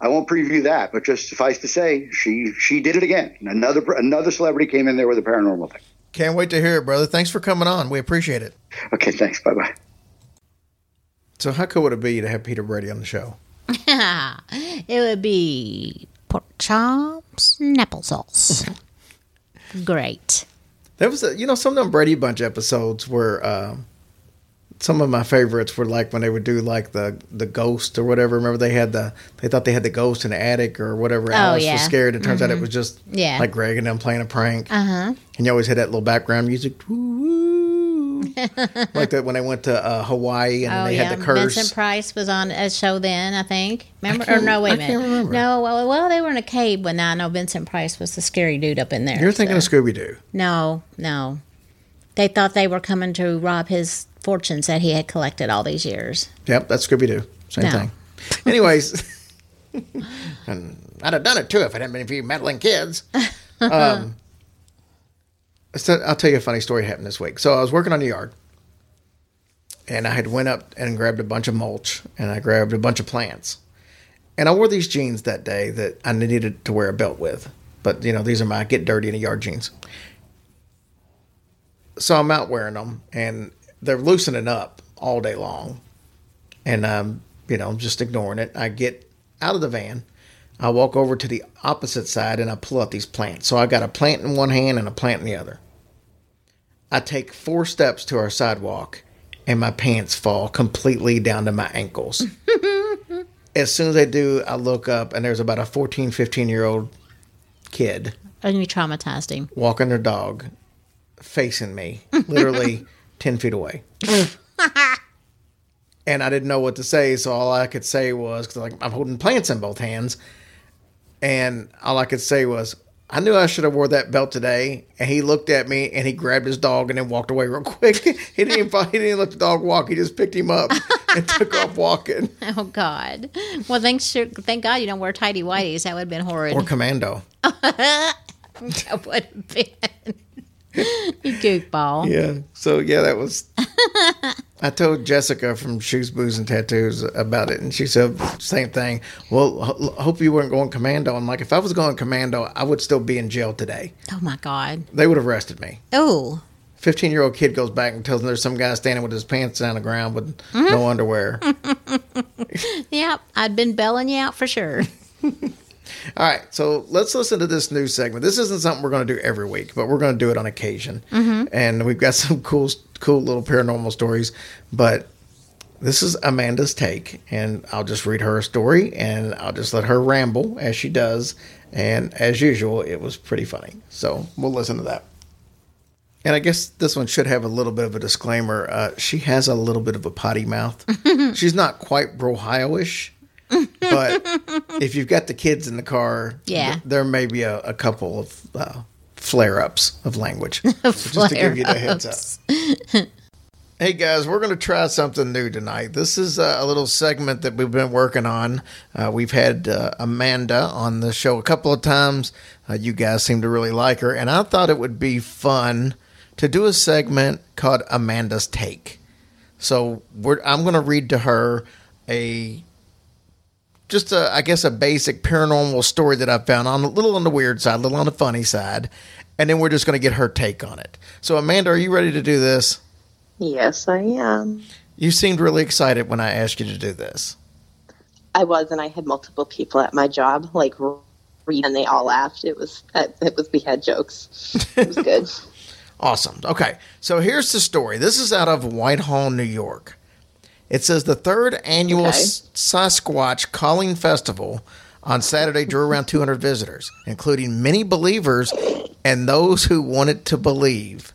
I won't preview that. But just suffice to say, she, she did it again. Another, another celebrity came in there with a paranormal thing. Can't wait to hear it, brother. Thanks for coming on. We appreciate it. Okay, thanks. Bye bye. So how cool would it be to have Peter Brady on the show? <laughs> it would be pork chops and applesauce. <laughs> Great. There was, a, you know, some of them Brady Bunch episodes were. Um, some of my favorites were like when they would do like the the ghost or whatever. Remember they had the they thought they had the ghost in the attic or whatever. Alice yeah. was scared. It turns out it was just Yeah. like Greg and them playing a prank. Uh huh. And you always had that little background music, <laughs> like that when they went to uh, Hawaii and Oh they yeah, had the curse. Vincent Price was on a show then. I think. Remember? can't- or no, wait I a minute. No, well, well, they were in a cave, but now I know Vincent Price was the scary dude up in there. You're thinking so- of Scooby Doo. No, no. They thought they were coming to rob his fortunes that he had collected all these years. Yep, that's Scooby Doo. Same No. thing. <laughs> Anyways, and I'd have done it too if it hadn't been for you meddling kids. Um, so I'll tell you a funny story happened this week. So I was working on the yard, and I had went up and grabbed a bunch of mulch, and I grabbed a bunch of plants, and I wore these jeans that day that I needed to wear a belt with. But you know, these are my get dirty in the yard jeans. So I'm out wearing them, and they're loosening up all day long and um, you know, I'm just ignoring it. I get out of the van. I walk over to the opposite side and I pull out these plants. So I got a plant in one hand and a plant in the other. I take four steps to our sidewalk and my pants fall completely down to my ankles. <laughs> as soon as I do, I look up and there's about a 14, 15 year old kid And you traumatized him. walking their dog facing me, literally <laughs> 10 feet away. <laughs> and I didn't know what to say, so all I could say was, because like, I'm holding plants in both hands, and all I could say was, I knew I should have wore that belt today. And he looked at me and he grabbed his dog and then walked away real quick. <laughs> he didn't even, he didn't let the dog walk. He just picked him up <laughs> and took off walking. Oh God. Well, thanks. Thank God you don't wear tidy whities. That would have been horrid. Or commando. that would have been. <laughs> you goofball. Yeah. So yeah, that was. I told Jessica from Shoes, Booze, and Tattoos about it, and she said same thing. Well, ho- hope you weren't going commando. I'm like, if I was going commando, I would still be in jail today. Oh my God. They would have arrested me. Oh. 15 year old kid goes back and tells them there's some guy standing with his pants down the ground with no mm-hmm. underwear. <laughs> Yep. I'd been belling you out for sure. <laughs> All right, so let's listen to this new segment. This isn't something we're going to do every week, but we're going to do it on occasion. And we've got <laughs> some cool, cool little paranormal stories. But this is Amanda's take, and I'll just read her a story, and I'll just let her ramble as she does. And as usual, it was pretty funny. So we'll listen to that. And I guess this one should have a little bit of a disclaimer. Uh, she has a little bit of a potty mouth. <laughs> She's not quite Brohio-ish, but if you've got the kids in the car, Yeah. th- there may be a, a couple of uh, flare ups of language. <laughs> So just to give you the heads up. <laughs> Hey guys, we're going to try something new tonight. This is uh, a little segment that we've been working on. Uh, we've had uh, Amanda on the show a couple of times. Uh, you guys seem to really like her, and I thought it would be fun to do a segment called Amanda's Take. So we're, I'm going to read to her a just a, I guess a basic paranormal story that I found on a little on the weird side, a little on the funny side, and then we're just going to get her take on it. So Amanda, are you ready to do this? Yes, I am. You seemed really excited when I asked you to do this. I was, and I had multiple people at my job like read, and they all laughed. It was uh, it was we had jokes. It was good. <laughs> Awesome. Okay, so here's the story. This is out of Whitehall, New York. It says the third annual Okay. Sasquatch Calling Festival on Saturday drew around 200 visitors, including many believers and those who wanted to believe.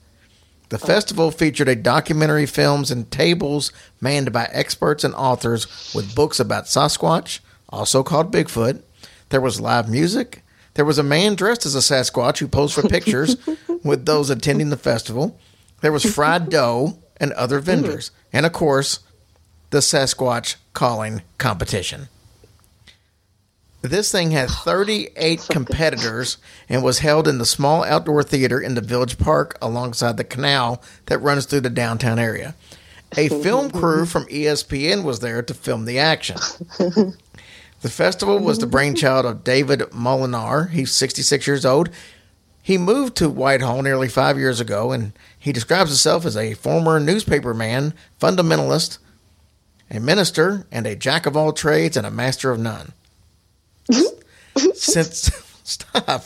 The oh. festival featured a documentary films and tables manned by experts and authors with books about Sasquatch, also called Bigfoot. There was live music. There was a man dressed as a Sasquatch who posed for <laughs> pictures with those attending the festival. There was fried dough and other vendors. Hmm. And of course, the Sasquatch calling competition. This thing had 38 competitors and was held in the small outdoor theater in the Village Park alongside the canal that runs through the downtown area. A film crew from ESPN was there to film the action. <laughs> The festival was the brainchild of David Molinar. He's 66 years old. He moved to Whitehall nearly five years ago, and he describes himself as a former newspaperman, fundamentalist, a minister, and a jack of all trades and a master of none. Since <laughs> stop,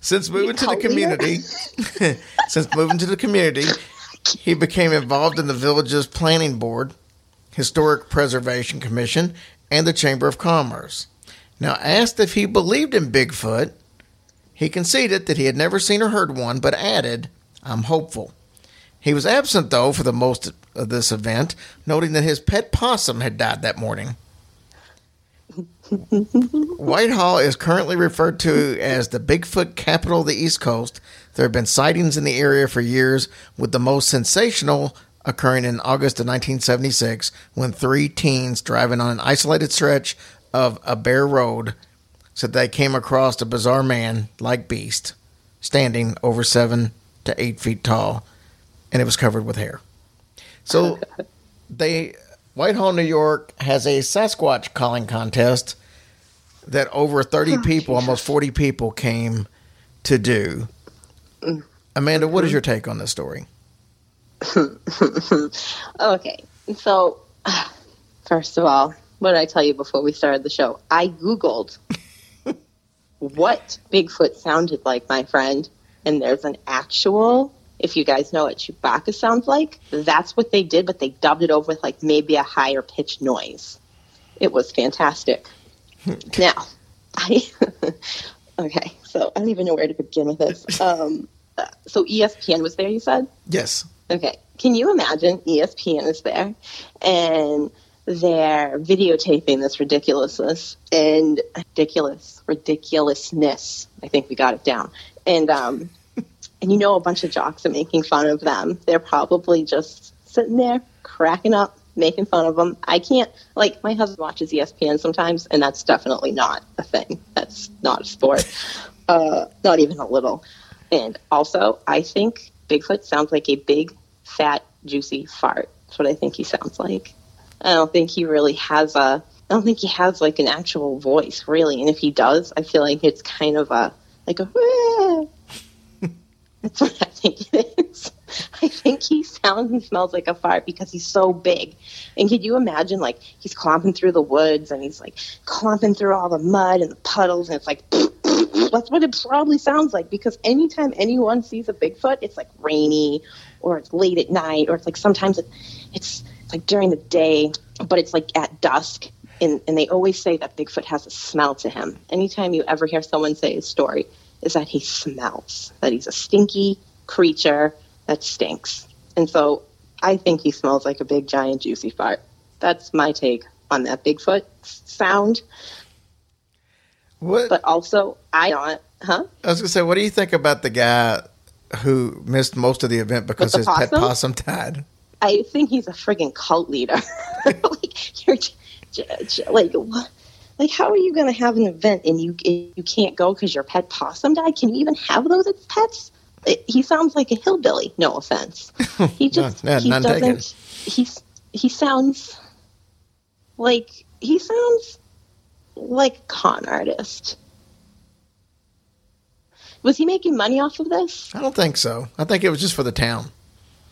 since moving to the community, <laughs> since moving to the community, he became involved in the village's planning board, historic preservation commission, and the chamber of commerce. Now, asked if he believed in Bigfoot, he conceded that he had never seen or heard one, but added, "I'm hopeful." He was absent, though, for the most of this event, noting that his pet possum had died that morning. <laughs> Whitehall is currently referred to as the Bigfoot capital of the East Coast. There have been sightings in the area for years, with the most sensational occurring in August of 1976 when three teens driving on an isolated stretch of a bare road said they came across a bizarre man like beast standing over seven to eight feet tall and it was covered with hair. So <laughs> they Whitehall, New York has a Sasquatch calling contest that over 30 people, almost 40 people came to do. Mm. Amanda, what is mm-hmm. your take on this story? <laughs> Okay, so <sighs> first of all, what did I tell you before we started the show? I googled <laughs> what Bigfoot sounded like, my friend, and there's an actual. If you guys know what Chewbacca sounds like, that's what they did, but they dubbed it over with like maybe a higher pitch noise. It was fantastic. now, I <laughs> okay, so I don't even know where to begin with this. <laughs> Um, so ESPN was there, you said? Yes. Okay. Can you imagine ESPN is there and they're videotaping this ridiculousness and ridiculous ridiculousness. I think we got it down. And um and you know a bunch of jocks are making fun of them. They're probably just sitting there cracking up, making fun of them. I can't like my husband watches ESPN sometimes and that's definitely not a thing. That's not a sport. <laughs> Uh not even a little. And also, I think Bigfoot sounds like a big, fat, juicy fart. That's what I think he sounds like. I don't think he really has a. I don't think he has like an actual voice, really. And if he does, I feel like it's kind of a like a. That's what I think it is. <laughs> I think he sounds and smells like a fart because he's so big. And could you imagine, like, he's clomping through the woods and he's like clomping through all the mud and the puddles, and it's like <laughs> that's what it probably sounds like because anytime anyone sees a Bigfoot, it's like rainy or it's late at night or it's like sometimes it, it's, like during the day, but it's like at dusk. And, and they always say that Bigfoot has a smell to him. Anytime you ever hear someone say a story, is that he smells, that he's a stinky creature that stinks. And so I think he smells like a big, giant, juicy fart. That's my take on that Bigfoot sound. What But also, I don't, huh? I was gonna say, what do you think about the guy who missed most of the event because the his pet possum? possum died? I think he's a friggin' cult leader. <laughs> like you're j- j- j- like what? Like how are you going to have an event and you you can't go because your pet possum died? Can you even have those as pets? It, he sounds like a hillbilly. No offense. <laughs> He just None- he doesn't. He's he sounds like he sounds like a con artist. Was he making money off of this? I don't think so. I think it was just for the town.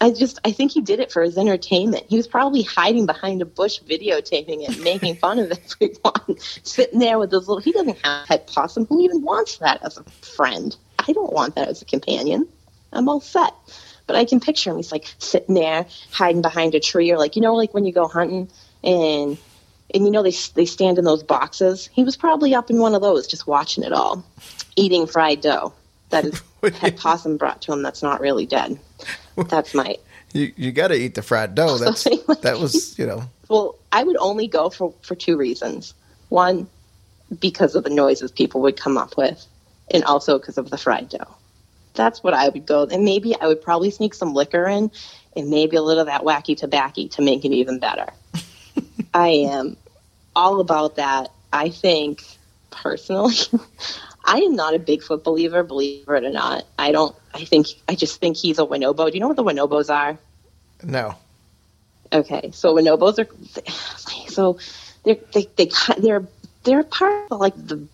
I just I think he did it for his entertainment. He was probably hiding behind a bush videotaping it, making fun of <laughs> everyone, sitting there with his little he doesn't have a pet possum. Who even wants that as a friend? I don't want that as a companion. I'm all set. But I can picture him. He's like sitting there, hiding behind a tree, or like you know, like when you go hunting and and you know they they stand in those boxes. He was probably up in one of those, just watching it all, eating fried dough that his <laughs> pet possum brought to him. That's not really dead. <laughs> That's my You you got to eat the fried dough. <laughs> That's like- that was you know well. I would only go for for two reasons. One, because of the noises people would come up with, and also because of the fried dough. That's what I would go. And maybe I would probably sneak some liquor in, and maybe a little of that wacky tobacco to make it even better. <laughs> I am all about that. I think personally, I am not a Bigfoot believer, believe it or not. I don't. I think I just think he's a winobo. Do you know what the winobos are? no. Okay, so bonobos are so they're they they they're they're part of like the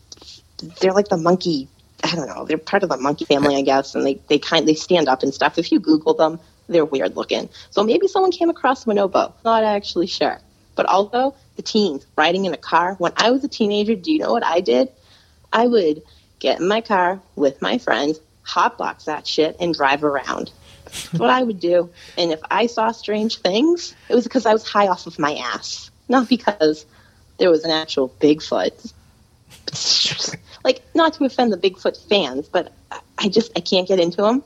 they're like the monkey. I don't know. They're part of the monkey family, I guess, and they they kind they stand up and stuff. If you Google them, they're weird looking. So maybe someone came across Winobo. Not actually sure, but also the teens riding in a car. When I was a teenager, do you know what I did? I would get in my car with my friends, hotbox that shit, and drive around. That's what I would do. And if I saw strange things, it was because I was high off of my ass, not because there was an actual Bigfoot. like, not to offend the Bigfoot fans, but I- just I can't get into them.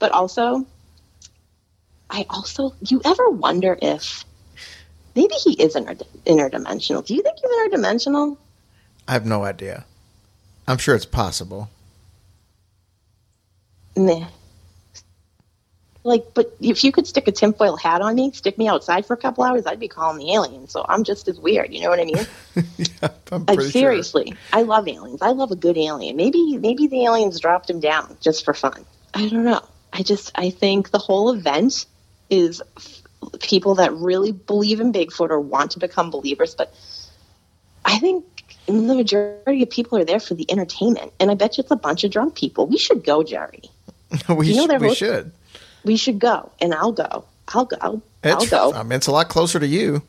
But also, I also you ever wonder if maybe he is inter- interdimensional? Do you think he's interdimensional? I have no idea. I'm sure it's possible. Nah. Like, but if you could stick a tinfoil hat on me, stick me outside for a couple hours, I'd be calling the aliens. So I'm just as weird. You know what I mean? <laughs> yeah, I'm pretty seriously, I love aliens. I love a good alien. Maybe, maybe the aliens dropped him down just for fun. I don't know. I just, I think the whole event is f- people that really believe in Bigfoot or want to become believers. But I think the majority of people are there for the entertainment, and I bet you it's a bunch of drunk people. We should go, Jerry. <laughs> we You know sh- we host- should. We should go, and I'll go. I'll go. I'll, I'll go. I mean, it's a lot closer to you.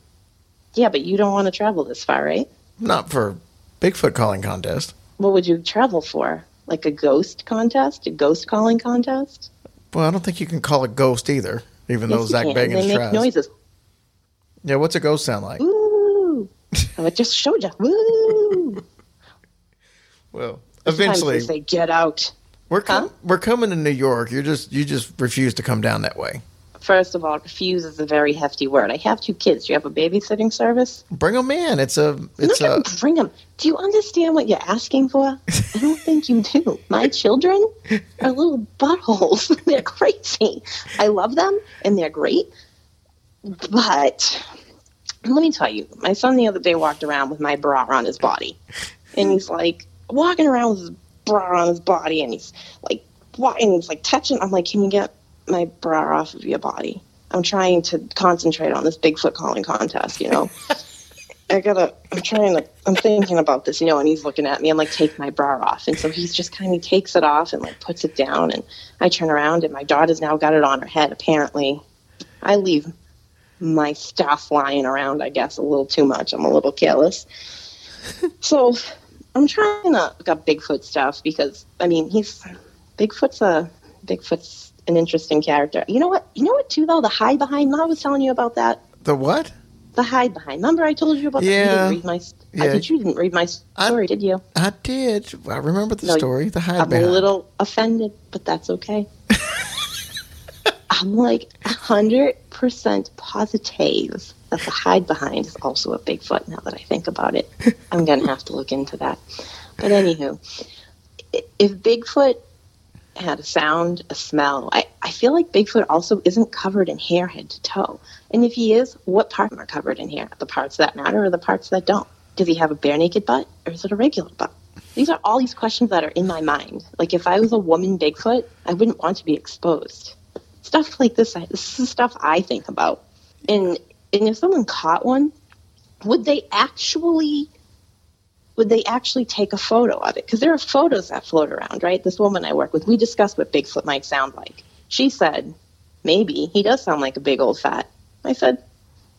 Yeah, but you don't want to travel this far, right? Not for Bigfoot calling contest. What would you travel for? Like a ghost contest? A ghost calling contest? Well, I don't think you can call a ghost either, even though Yes, you Zak can. Bagans They make tries. noises. Yeah, what's a ghost sound like? Ooh, I just showed you. Woo! <laughs> Well, eventually they say, get out. we're com- Huh? we're coming to New York. You're just you just refuse to come down that way. First of all, refuse is a very hefty word. I have two kids. Do you have a babysitting service? Bring them in. It's a it's I'm a bring them. Do you understand what you're asking for? I don't <laughs> think you do. My children are little buttholes. <laughs> they're crazy. I love them and they're great. But let me tell you, my son the other day walked around with my bra on his body. And he's like walking around with his bra on his body and he's like walking, he's like touching. I'm like, can you get my bra off of your body? I'm trying to concentrate on this Bigfoot calling contest, you know? <laughs> I gotta, I'm trying to, I'm thinking about this, you know, and he's looking at me. I'm like, take my bra off. And so he's just kind of takes it off and like puts it down. And I turn around and my daughter's now got it on her head, apparently. I leave my stuff lying around, I guess, a little too much. I'm a little careless. <laughs> so I'm trying to look up Bigfoot stuff because, I mean, he's, Bigfoot's a, Bigfoot's an interesting character. You know what? You know what, too, though? The hide behind, I was telling you about that the what? the hide behind. Remember I told you about Yeah. that? You didn't read my. Yeah. I bet you didn't read my story, did you? I did. I remember the No, story. The hide behind I'm behind. a little offended, but that's okay. <laughs> I'm like hundred percent positive that the hide behind is also a Bigfoot. Now that I think about it, <laughs> I'm gonna have to look into that. But anywho, if Bigfoot had a sound, a smell, I, I feel like Bigfoot also isn't covered in hair head to toe. And if he is, what parts are covered in hair? The parts that matter or the parts that don't? Does he have a bare naked butt or is it a regular butt? These are all these questions that are in my mind. Like if I was a woman Bigfoot, I wouldn't want to be exposed. Stuff like this, this is stuff I think about. And and if someone caught one, would they actually would they actually take a photo of it? Because there are photos that float around, right? This woman I work with, we discussed what Bigfoot might sound like. She said, maybe he does sound like a big old fat. I said,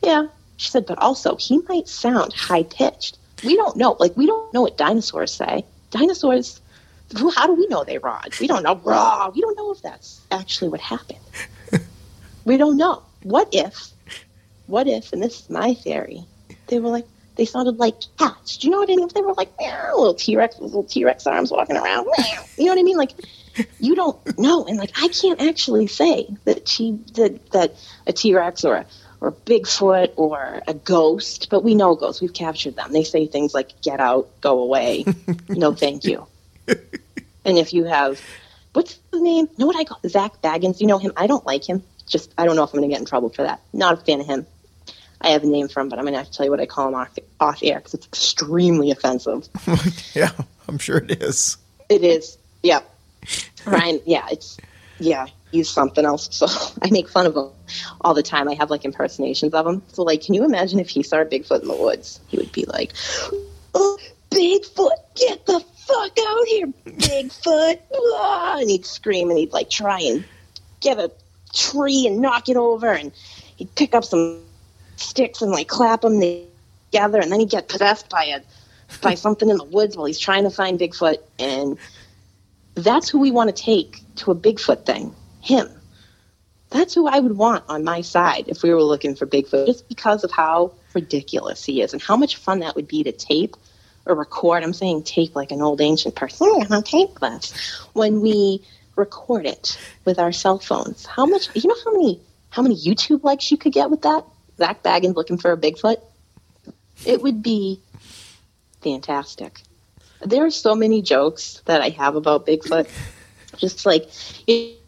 yeah. She said, but also he might sound high pitched. We don't know. Like we don't know what dinosaurs say. Dinosaurs. Who- How do we know they rod? We don't know. Raw. We don't know if that's actually what happened. <laughs> we don't know. What if? What if? And this is my theory. They were like they sounded like cats. Do you know what I mean? They were like meow, little T Rex little T Rex arms walking around. Meow. You know what I mean? Like you don't know, and like I can't actually say that she that that a T Rex or a or a Bigfoot or a ghost, but we know ghosts. We've captured them. They say things like "get out," "go away," <laughs> "no, thank you." <laughs> and if you have, what's his name? Know what I call Zak Bagans? You know him? I don't like him. Just I don't know if I'm going to get in trouble for that. Not a fan of him. I have a name for him, but I'm going to have to tell you what I call him off, off air because it's extremely offensive. <laughs> yeah, I'm sure it is. It is. Yeah. Ryan, <laughs> yeah, it's, yeah, he's something else. So I make fun of him all the time. I have like impersonations of him. So, like, can you imagine if he saw a Bigfoot in the woods? He would be like, oh, <gasps> Bigfoot, get the fuck out here, Bigfoot. Ah, And he'd scream and he'd like try and get a tree and knock it over. And he'd pick up some sticks and like clap them together. And then he'd get possessed by a by <laughs> something in the woods while he's trying to find Bigfoot. And that's who we want to take to a Bigfoot thing. Him. That's who I would want on my side if we were looking for Bigfoot, just because of how ridiculous he is and how much fun that would be to tape or record. I'm saying tape like an old ancient person. I'm gonna tape this when we record it with our cell phones. How much? You know how many how many YouTube likes you could get with that? Zak Bagans looking for a Bigfoot. It would be fantastic. There are so many jokes that I have about Bigfoot. Just like, it,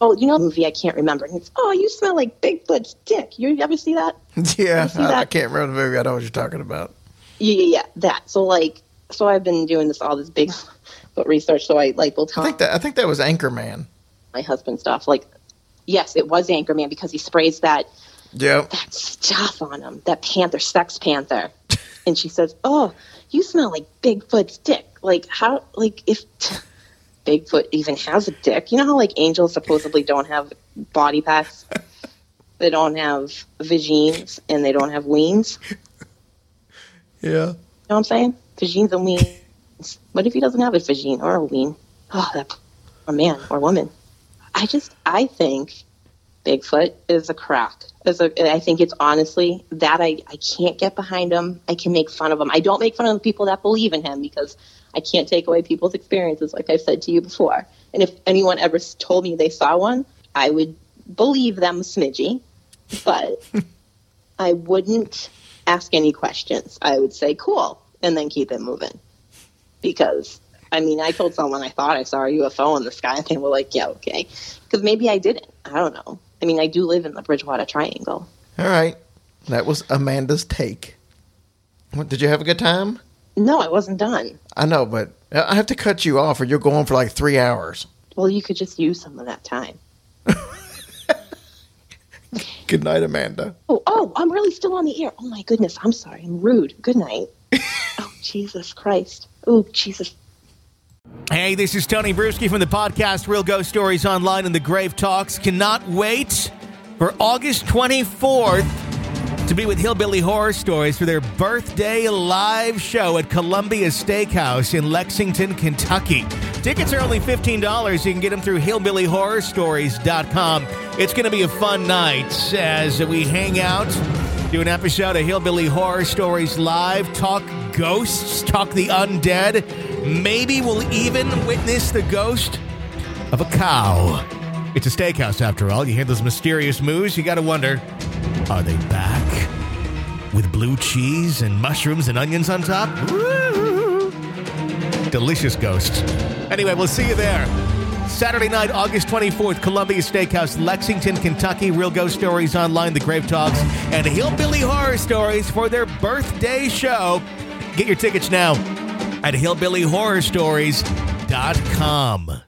oh, you know, the movie I can't remember. And it's, oh, you smell like Bigfoot's dick. You ever see that? <laughs> Yeah, see I, I can't remember the movie. I don't know what you're talking about. Yeah, yeah, yeah, that. So like, so I've been doing this all this Bigfoot research. So I like will tell I think that I think that was Anchorman. my husband stuff. Like, yes, it was Anchorman because he sprays that Yep. that stuff on him, that panther, sex panther. <laughs> And she says, "Oh, you smell like Bigfoot's dick. Like how? Like if <laughs> Bigfoot even has a dick? You know how like angels supposedly don't have body parts? <laughs> They don't have vagines and they don't have weens. You Yeah. know what I'm saying? Vagines and weens. What if he doesn't have a vagine or a ween? Oh, that man or woman. I just, I think Bigfoot is a crack. Is a, I think it's honestly that I, I can't get behind him. I can make fun of him. I don't make fun of the people that believe in him because I can't take away people's experiences, like I've said to you before. And if anyone ever told me they saw one, I would believe them smidgy, but <laughs> I wouldn't ask any questions. I would say, cool, and then keep it moving. Because, I mean, I told someone I thought I saw a UFO in the sky, and they were like, yeah, okay. Because maybe I didn't. I don't know. I mean, I do live in the Bridgewater Triangle. All right. That was Amanda's take. What, did you have a good time? No, I wasn't done. I know, but I have to cut you off or you're going for like three hours. Well, you could just use some of that time. Good night, Amanda. Oh, oh, I'm really still on the air. Oh my goodness, I'm sorry. I'm rude. Good night. <laughs> oh, Jesus Christ. Oh, Jesus. Hey, this is Tony Brueski from the podcast Real Ghost Stories Online and the Grave Talks. Cannot wait for August 24th to be with Hillbilly Horror Stories for their birthday live show at Columbia Steakhouse in Lexington, Kentucky. Tickets are only $15. You can get them through hillbillyhorrorstories.com. It's going to be a fun night as we hang out, do an episode of Hillbilly Horror Stories live, talk ghosts, talk the undead. Maybe we'll even witness the ghost of a cow. It's a steakhouse after all. You hear those mysterious moves, you got to wonder are they back? With blue cheese and mushrooms and onions on top? Woo! Delicious ghosts. Anyway, we'll see you there. Saturday night, August 24th, Columbia Steakhouse, Lexington, Kentucky. Real Ghost Stories Online, The Grave Talks, and Hillbilly Horror Stories for their birthday show. Get your tickets now at hillbillyhorrorstories.com.